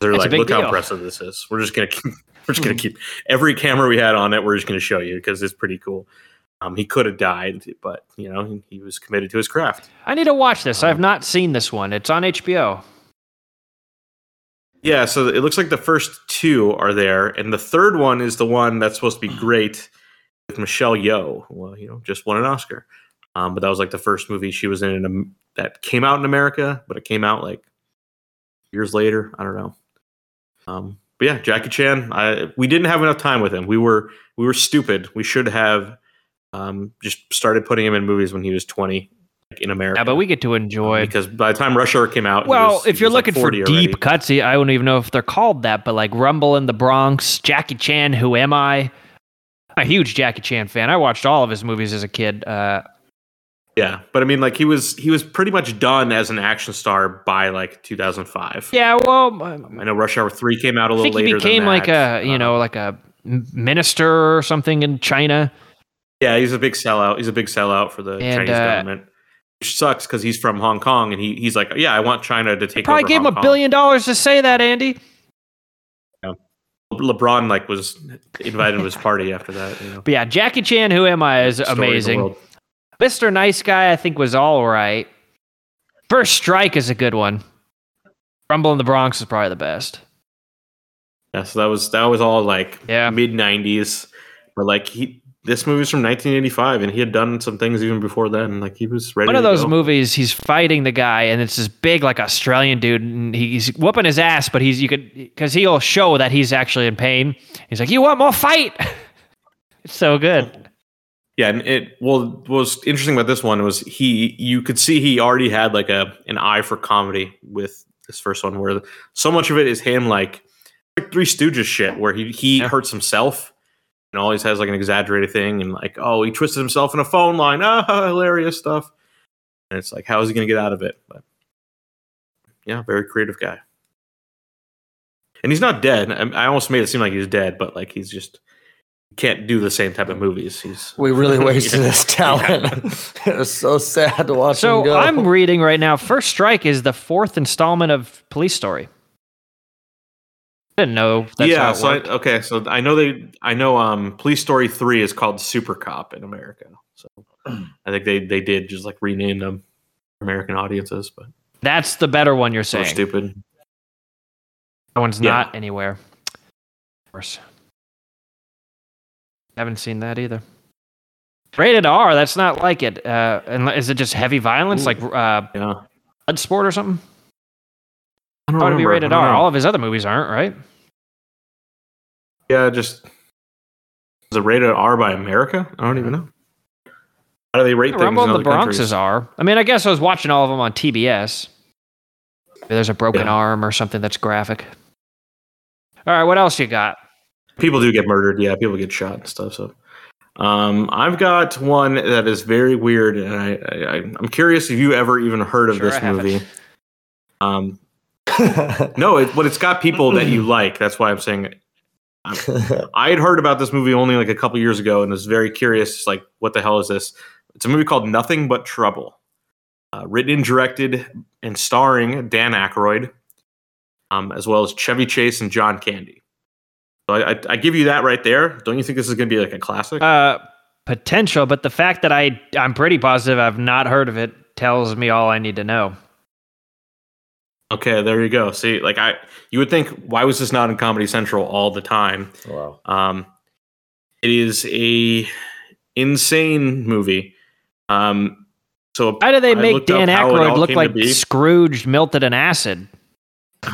They're That's like, look how impressive this is. We're just gonna keep, we're just gonna keep every camera we had on it. We're just gonna show you because it's pretty cool. Um, he could have died, but you know he, he was committed to his craft. I need to watch this. I've not seen this one. It's on HBO. Yeah, so it looks like the first two are there, and the third one is the one that's supposed to be great with Michelle Yeoh. Well, you know, just won an Oscar, um, but that was like the first movie she was in, in that came out in America, but it came out like years later. I don't know. Um, but yeah, Jackie Chan. I we didn't have enough time with him. We were we were stupid. We should have um, just started putting him in movies when he was twenty, in America. Yeah, but we get to enjoy. because by the time Rush Hour came out, Well, was- if you're was, like, looking for 40 deep cuts, I don't even know if they're called that, but like Rumble in the Bronx, Jackie Chan, Who Am I? I'm a huge Jackie Chan fan. I watched all of his movies as a kid. Uh, Yeah, but I mean, like he was he was pretty much done as an action star by like 2005. yeah, well, um, I know Rush Hour three came out a little think he later. became like a you Uh, know like a minister or something in China. yeah, he's a big sellout. He's a big sellout for the And, Chinese uh, government, which sucks because he's from Hong Kong and he he's like, yeah, I want China to take Probably over gave him a Kong." billion dollars to say that, Andy. Yeah. LeBron like was invited to his party after that. You know, But yeah, Jackie Chan, Who Am I, is Story amazing. Mr. Nice Guy, I think, was all right. First Strike is a good one. Rumble in the Bronx is probably the best. Yeah, so that was that was all like Yeah. mid 90s, but like he this movie's from 1985 and he had done some things even before then. Like he was ready. One of those go. movies, he's fighting the guy, and it's this big, like Australian dude, and he's whooping his ass, but he's you could because he'll show that he's actually in pain. He's like, "You want more fight?" it's so good. Yeah, and it well what was interesting about this one was he you could see he already had like a an eye for comedy with this first one where so much of it is him like like Three Stooges shit where he he Yeah. hurts himself and always has like an exaggerated thing and like oh he twisted himself in a phone line ah hilarious stuff and it's like how is he gonna get out of it but yeah very creative guy and he's not dead I, I almost made it seem like he's dead but like he's just can't do the same type of movies he's We really wasted Yeah. his talent. it was so sad to watch him So go. I'm reading right now. First Strike is the fourth installment of Police Story. I didn't know. That's yeah, so I, okay, so I know they, I know, um, Police Story three is called Super Cop in America. So I think they they did just like rename them for American audiences, but that's the better one you're they're saying. stupid. That one's Yeah. not anywhere. Of course. Haven't seen that either. Rated R. That's not like it. Uh, and is it just heavy violence, Ooh. like uh, Yeah, blood sport or something? I don't How to be rated R? know. All of his other movies aren't, right? yeah, just is it rated R by America? I don't even know. How do they rate things Rumble in in the Bronx countries? is R. I mean, I guess I was watching all of them on TBS. Maybe there's a broken Yeah. arm or something that's graphic. All right, what else you got? people do get murdered. Yeah, people get shot and stuff. So, um, I've got one that is very weird, and I, I I'm curious if you ever even heard of Sure, this movie. Um, no, it, but it's got people that you like. That's why I'm saying. I had heard about this movie only like a couple years ago, and was very curious. Like, what the hell is this? It's a movie called Nothing But Trouble, uh, written and directed and starring Dan Aykroyd, um, as well as Chevy Chase and John Candy. So I, I, I give you that right there. Don't you think this is going to be like a classic? Uh, potential, but the fact that I I'm pretty positive I've not heard of it tells me all I need to know. Okay, there you go. See, like I, you would think, why was this not in Comedy Central all the time? wow. Um, it is a insane movie. Um, so how do they I make Dan up Aykroyd look like. Scrooge melted in acid?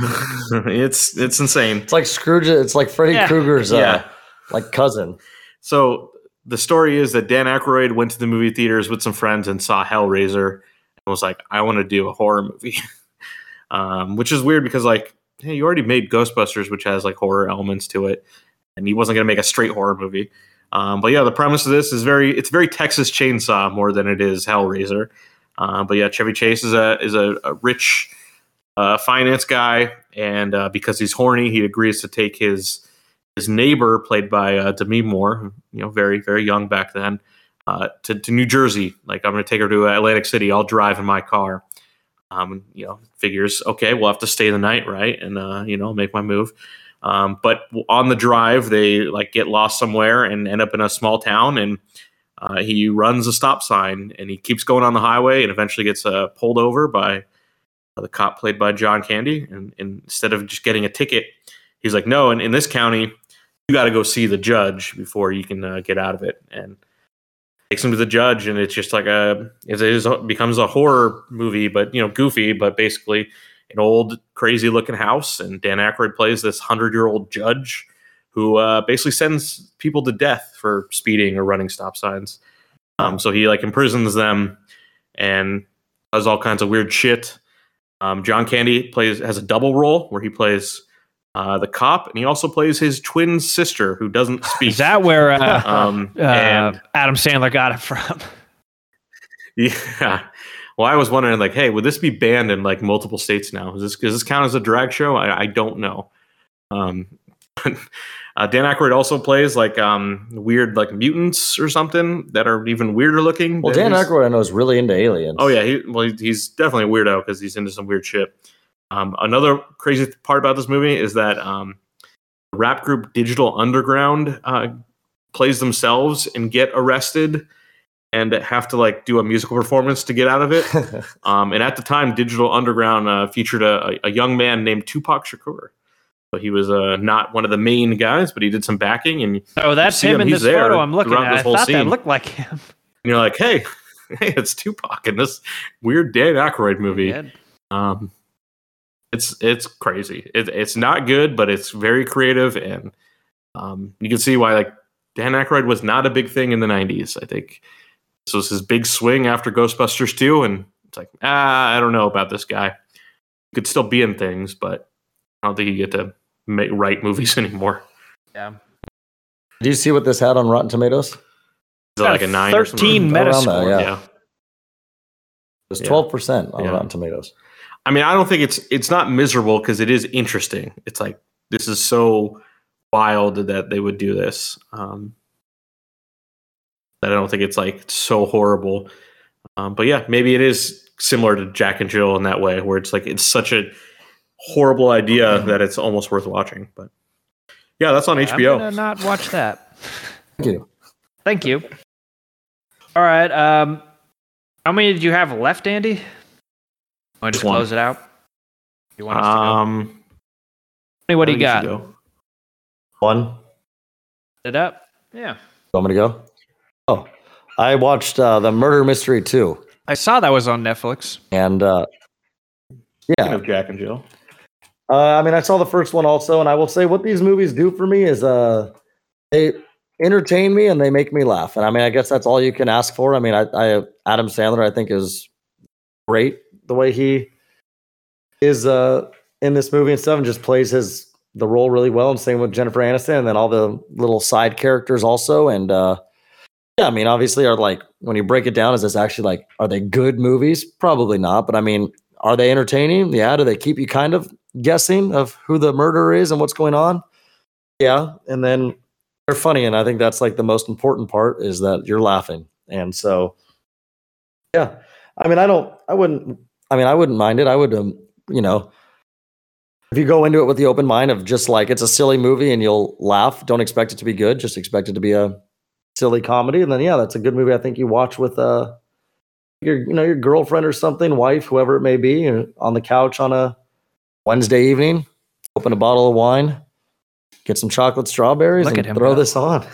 it's it's insane. It's like Scrooge. It's like Freddy Yeah. Krueger's uh, Yeah. like cousin. So the story is that Dan Aykroyd went to the movie theaters with some friends and saw Hellraiser and was like, "I want to do a horror movie," um, which is weird because like, hey, you already made Ghostbusters, which has like horror elements to it, and he wasn't going to make a straight horror movie. Um, but yeah, the premise of this is very it's very Texas Chainsaw more than it is Hellraiser. Uh, but yeah, Chevy Chase is a is a, a rich uh, finance guy, and uh, because he's horny, he agrees to take his his neighbor, played by uh, Demi Moore, you know, very very young back then, uh, to to New Jersey. Like I'm going to take her to Atlantic City. I'll drive in my car. Um, you know, figures okay, we'll have to stay the night, right? And uh, you know, make my move. Um, but on the drive, they like get lost somewhere and end up in a small town, and uh, he runs a stop sign and he keeps going on the highway and eventually gets uh, pulled over by uh, the cop played by John Candy. And, and, instead of just getting a ticket, he's like, "No, in, in this county, you got to go see the judge before you can uh, get out of it." And takes him to the judge, and it's just like a it is becomes a horror movie, but you know, goofy, but basically an old crazy looking house, and Dan Aykroyd plays this hundred year old judge who uh, basically sends people to death for speeding or running stop signs. Um, so he like imprisons them and does all kinds of weird shit. Um, John Candy plays has a double role where he plays uh, the cop and he also plays his twin sister who doesn't speak. Is that where uh, um, uh, and Adam Sandler got it from? yeah. Well, I was wondering, like, hey, would this be banned in like multiple states now? Is this does this count as a drag show? I, I don't know. Um, uh, Dan Aykroyd also plays like um, weird like mutants or something that are even weirder looking. Well, Dan his- Aykroyd I know is really into aliens. Oh yeah, he, well he's definitely a weirdo because he's into some weird shit. Um, another crazy part about this movie is that um, rap group Digital Underground uh, plays themselves and get arrested and have to like do a musical performance to get out of it. Um, and at the time, Digital Underground uh, featured a, a young man named Tupac Shakur. So he was uh, not one of the main guys, but he did some backing, and Oh, that's him, him, in he's this there photo I'm looking at. this I whole thought that scene. looked like him. And you're like, hey, hey, it's Tupac in this weird Dan Aykroyd movie. Yeah. Um, it's it's crazy. It, it's not good, but it's very creative, and um, you can see why like Dan Aykroyd was not a big thing in the '90s. I think this was his big swing after Ghostbusters 2, and it's like ah, I don't know about this guy. He could still be in things, but I don't think you get to make write movies anymore. Yeah. Do you see what this had on Rotten Tomatoes? Is it like a nine or something? 13 Metascore. there, Yeah. yeah. It was Yeah. twelve percent on Yeah. Rotten Tomatoes. I mean, I don't think it's it's not miserable because it is interesting. It's like this is so wild that they would do this. Um, that I don't think it's like so horrible. Um, but yeah, maybe it is similar to Jack and Jill in that way, where it's like it's such a horrible idea that it's almost worth watching. But yeah, that's on I'm HBO. gonna not watch that. Thank you. Thank you. All right. Um, how many did you have left, Andy? Want to just One. close it out? You want us to go? Um, Hey, what do you got? should go. One. It up? Yeah. Want me to go? Oh, I watched uh, the Murder Mystery two, I saw that was on Netflix. and uh, Speaking yeah, of Jack and Jill. Uh, I mean, I saw the first one also, and I will say what these movies do for me is uh, they entertain me and they make me laugh. And I mean, I guess that's all you can ask for. I mean, I, I Adam Sandler, I think, is great the way he is uh, in this movie and stuff, and just plays his the role really well. And same with Jennifer Aniston, and then all the little side characters also. And uh, yeah, I mean, obviously, are like when you break it down, is this actually like are they good movies? Probably not, but I mean, are they entertaining? Yeah. Do they keep you kind of guessing of who the murderer is and what's going on? Yeah. And then they're funny. And I think that's like the most important part is that you're laughing. And so, yeah. I mean, I don't, I wouldn't, I mean, I wouldn't mind it. I would, um, you know, if you go into it with the open mind of just like it's a silly movie and you'll laugh, don't expect it to be good. Just expect it to be a silly comedy. And then, yeah, that's a good movie. I think you watch with, uh, your you know your girlfriend or something, wife, whoever it may be, on the couch on a Wednesday evening, open a bottle of wine, get some chocolate strawberries, Look and him throw go. this on.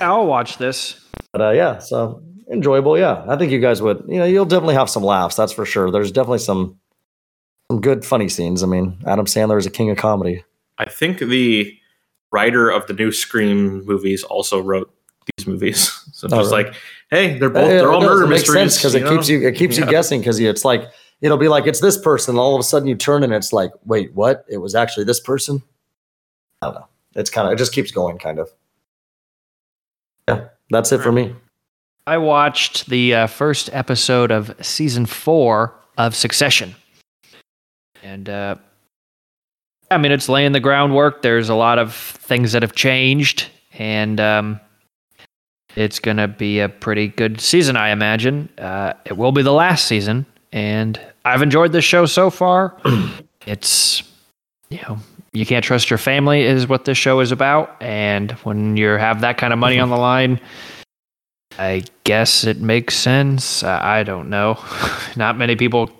I'll watch this. But uh, yeah, so enjoyable. Yeah, I think you guys would. You know, you'll definitely have some laughs. That's for sure. There's definitely some some good funny scenes. I mean, Adam Sandler is a king of comedy. I think the writer of the new Scream movies also wrote these movies. So Oh, just really? like, hey, they're both they're it all does. murder mysteries because it know? keeps you it keeps you guessing because it's like it'll be like it's this person. All of a sudden you turn and it's like, wait, what? It was actually this person. I don't know. It's kind of it just keeps going, kind of. Yeah, that's it for me. I watched the uh, first episode of season four of Succession. And, uh, I mean, it's laying the groundwork. There's a lot of things that have changed. And um, it's going to be a pretty good season, I imagine. Uh, it will be the last season. And I've enjoyed this show so far. it's, you know, you can't trust your family, is what this show is about. And when you have that kind of money on the line, I guess it makes sense. I I don't know. Not many people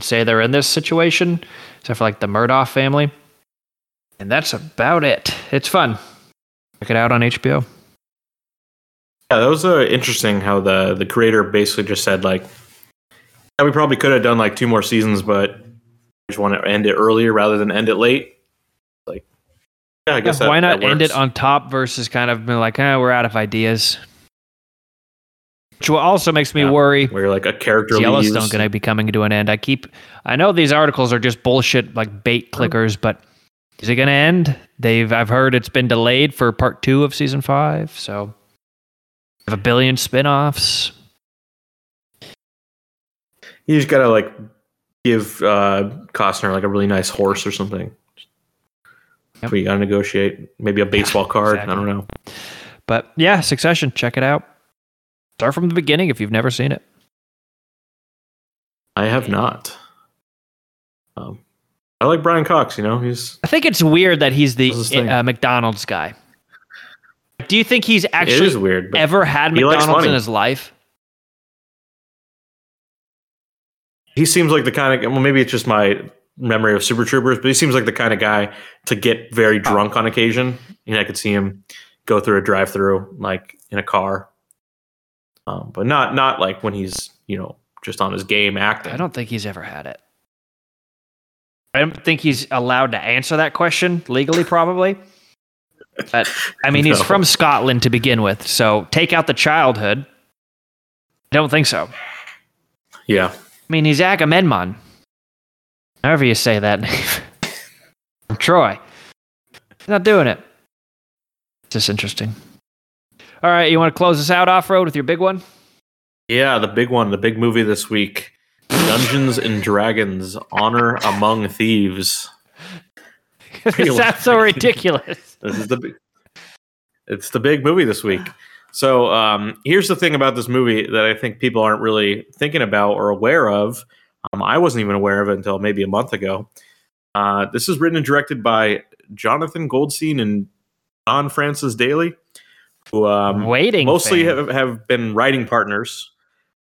say they're in this situation, except for like the Murdoch family. And that's about it. It's fun. Check it out on HBO. Yeah, that was uh, interesting how the the creator basically just said like, yeah, we probably could have done like two more seasons, but we just want to end it earlier rather than end it late. Like, yeah, I guess that, Why not end it on top versus kind of being like, eh, we're out of ideas? Which also makes me Yeah. worry. where like a character Yellowstone leaves. to be coming to an end? I keep, I know these articles are just bullshit, like bait clickers, but is it going to end? They've, I've heard it's been delayed for part two of season five, so have a billion spin-offs. You just gotta like give uh, Costner like a really nice horse or something. Yep. We gotta negotiate maybe a baseball card. exactly. I don't know. But yeah, Succession, check it out. Start from the beginning if you've never seen it. I have not. Um, I like Brian Cox. You know, he's I think it's weird that he's the What's his thing? uh, McDonald's guy. Do you think he's actually weird. Ever had McDonald's in his life? he seems like the kind of well, maybe it's just my memory of Super Troopers, but he seems like the kind of guy to get very drunk on occasion. You know, I could see him go through a drive-through like in a car, um, but not not like when he's you know just on his game acting. I don't think he's ever had it. I don't think he's allowed to answer that question legally, probably. But I mean, he's from Scotland to begin with, so take out the childhood. I don't think so. Yeah, I mean, he's Agamemnon. However you say that name. Troy. He's not doing it. It's just interesting. All right, you want to close this out off road with your big one? yeah, the big one, the big movie this week, Dungeons and Dragons: Honor Among Thieves. it sounds so ridiculous. This is the big, it's the big movie this week. So um, here's the thing about this movie that I think people aren't really thinking about or aware of. Um, I wasn't even aware of it until maybe a month ago. Uh, this is written and directed by Jonathan Goldstein and John Francis Daley, who um, Waiting. mostly have, have been writing partners.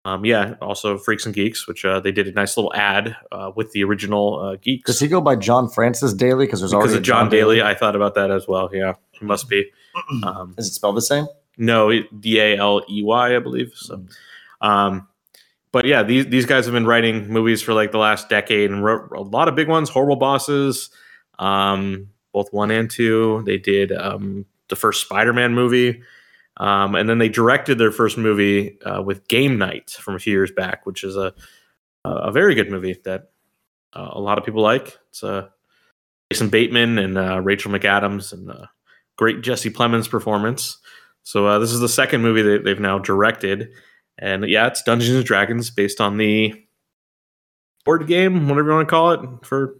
Um, yeah, also Freaks and Geeks, which uh, they did a nice little ad uh, with the original uh, Geeks. Does he go by John Francis Daley? Because there's because already of a John Daly, I thought about that as well. Yeah, it must be. Um, Is it spelled the same? no, D A L E Y, I believe. So, um, but yeah, these these guys have been writing movies for like the last decade and wrote a lot of big ones. Horrible Bosses, um, both one and two. They did um, the first Spider-Man movie, um, and then they directed their first movie uh, with Game Night from a few years back, which is a a very good movie that uh, a lot of people like. It's uh, Jason Bateman and uh, Rachel McAdams and uh, great Jesse Plemons performance. So uh, this is the second movie that they've now directed, and yeah, it's Dungeons and Dragons based on the board game, whatever you want to call it, for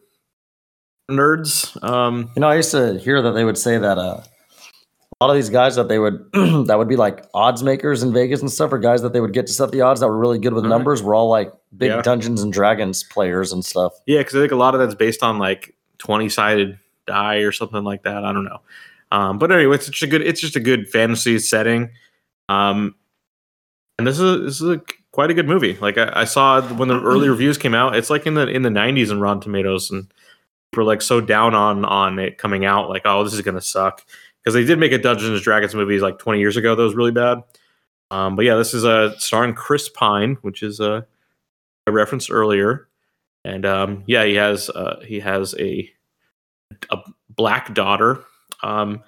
nerds. Um, You know, I used to hear that they would say that uh, lot of these guys that they would that would be like odds makers in Vegas and stuff, or guys that they would get to set the odds that were really good with All right. numbers, were all like big Yeah. Dungeons and Dragons players and stuff. yeah, because I think a lot of that's based on like twenty sided die or something like that. I don't know. Um, but anyway, it's just a good. It's just a good fantasy setting. Um, and this is this is a, quite a good movie. Like I, I saw when the early reviews came out, it's like in the in the 90s in Rotten Tomatoes, and we're like so down on on it coming out. Like, oh, this is gonna suck because they did make a Dungeons and Dragons movie like 20 years ago that was really bad. Um, but yeah, this is a uh, starring Chris Pine, which is uh, I referenced earlier, and um, yeah, he has uh, he has a a black daughter. Um,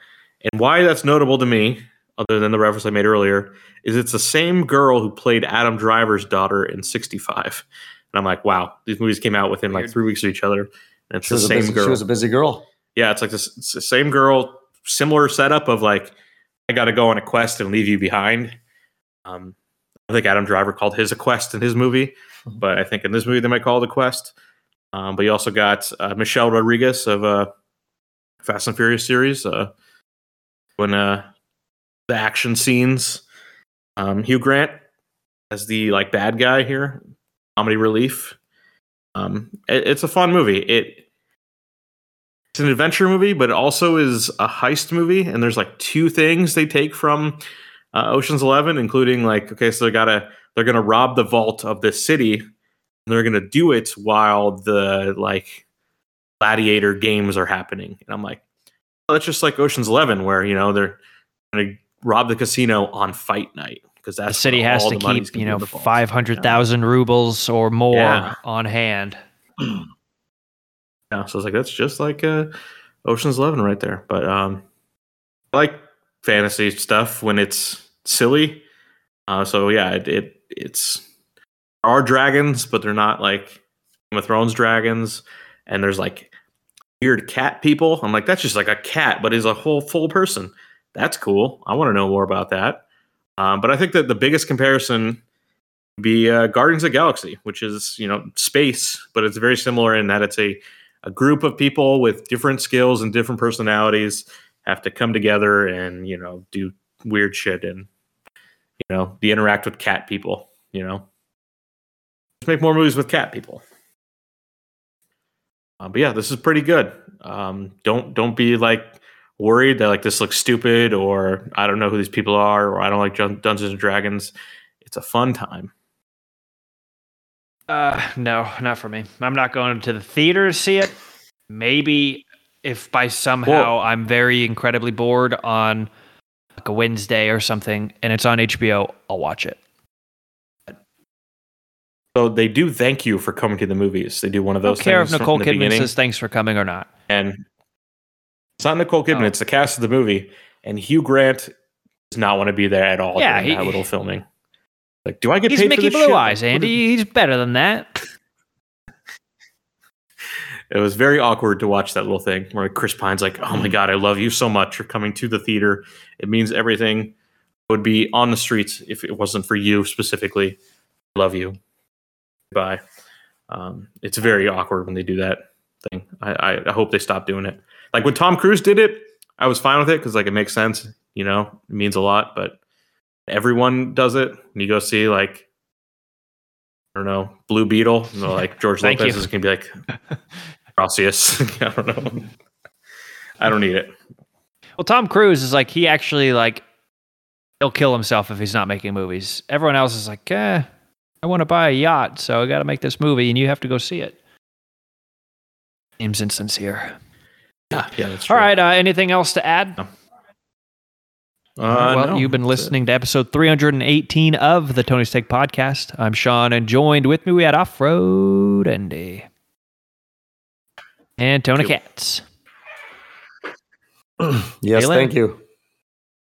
and why that's notable to me, other than the reference I made earlier, is it's the same girl who played Adam Driver's daughter in 65. And I'm like, wow, these movies came out within like three weeks of each other. And it's She the same busy, girl. she was a busy girl. yeah, it's like this it's the same girl, similar setup of like I got to go on a quest and leave you behind. Um, I think Adam Driver called his a quest in his movie, but I think in this movie they might call it a quest. Um, but you also got uh, Michelle Rodriguez of uh, Fast and Furious series uh, when uh, the action scenes. Um, Hugh Grant as the like bad guy here, comedy relief. Um, it, it's a fun movie. It it's an adventure movie, but it also is a heist movie. And there's like two things they take from uh, Ocean's Eleven, including like okay, so they gotta they're gonna rob the vault of this city, and they're gonna do it while the like gladiator games are happening. And I'm like, oh, that's just like Ocean's Eleven, where you know they're gonna rob the casino on fight night because The city has to keep, you know, five hundred thousand rubles or more Yeah. on hand. So it's like that's just like uh, Ocean's Eleven right there. But um, I like fantasy stuff when it's silly. Uh, so yeah, it, it it's are dragons, but they're not like Game of Thrones dragons. And there's like weird cat people. I'm like, that's just like a cat, but he's a whole full person. That's cool. I want to know more about that. Um, but I think that the biggest comparison would be uh, Guardians of Galaxy, which is you know space, but it's very similar in that it's a a group of people with different skills and different personalities have to come together and you know do weird shit and you know they interact with cat people you know? Let's make more movies with cat people. Uh, but yeah this is pretty good. Um, don't don't be like worried that like this looks stupid or i don't know who these people are or i don't like Dun- dungeons and dragons. It's a fun time Uh, no, not for me. I'm not going to the theater to see it. Maybe if by somehow Well- I'm very incredibly bored on like a Wednesday or something and it's on HBO, I'll watch it. so they do thank you for coming to the movies they do one of I don't those care if Nicole Kidman beginning. says thanks for coming or not. and it's not Nicole Kidman; Oh. it's the cast of the movie. And Hugh Grant does not want to be there at all Yeah, during he- that little filming. Like, do I get He's paid Mickey for this Mickey Blue shit? Eyes, Andy. He's better than that. It was very awkward to watch that little thing where Chris Pine's like, "Oh my god, I love you so much. You're coming to the theater. It means everything. I would be on the streets if it wasn't for you specifically. I love you. Bye." Um, it's very awkward when they do that thing. I, I, I hope they stop doing it. Like when Tom Cruise did it, I was fine with it because like it makes sense. You know, it means a lot. But everyone does it. And you go see like I don't know Blue Beetle. You know, like George Lopez you. is gonna be like Gracias. I don't know. I don't need it. Well, Tom Cruise is like he actually like he'll kill himself if he's not making movies. Everyone else is like, eh, I want to buy a yacht, so I got to make this movie, and you have to go see it. Seems insincere. Yeah, yeah, that's true. All right. Uh, anything else to add? Uh, well, no, you've been listening to episode 318 of the Tony Steak Podcast. I'm Sean, and joined with me we had Off Road Andy and Tony Thank. Katz. Yes, Taylor? thank you.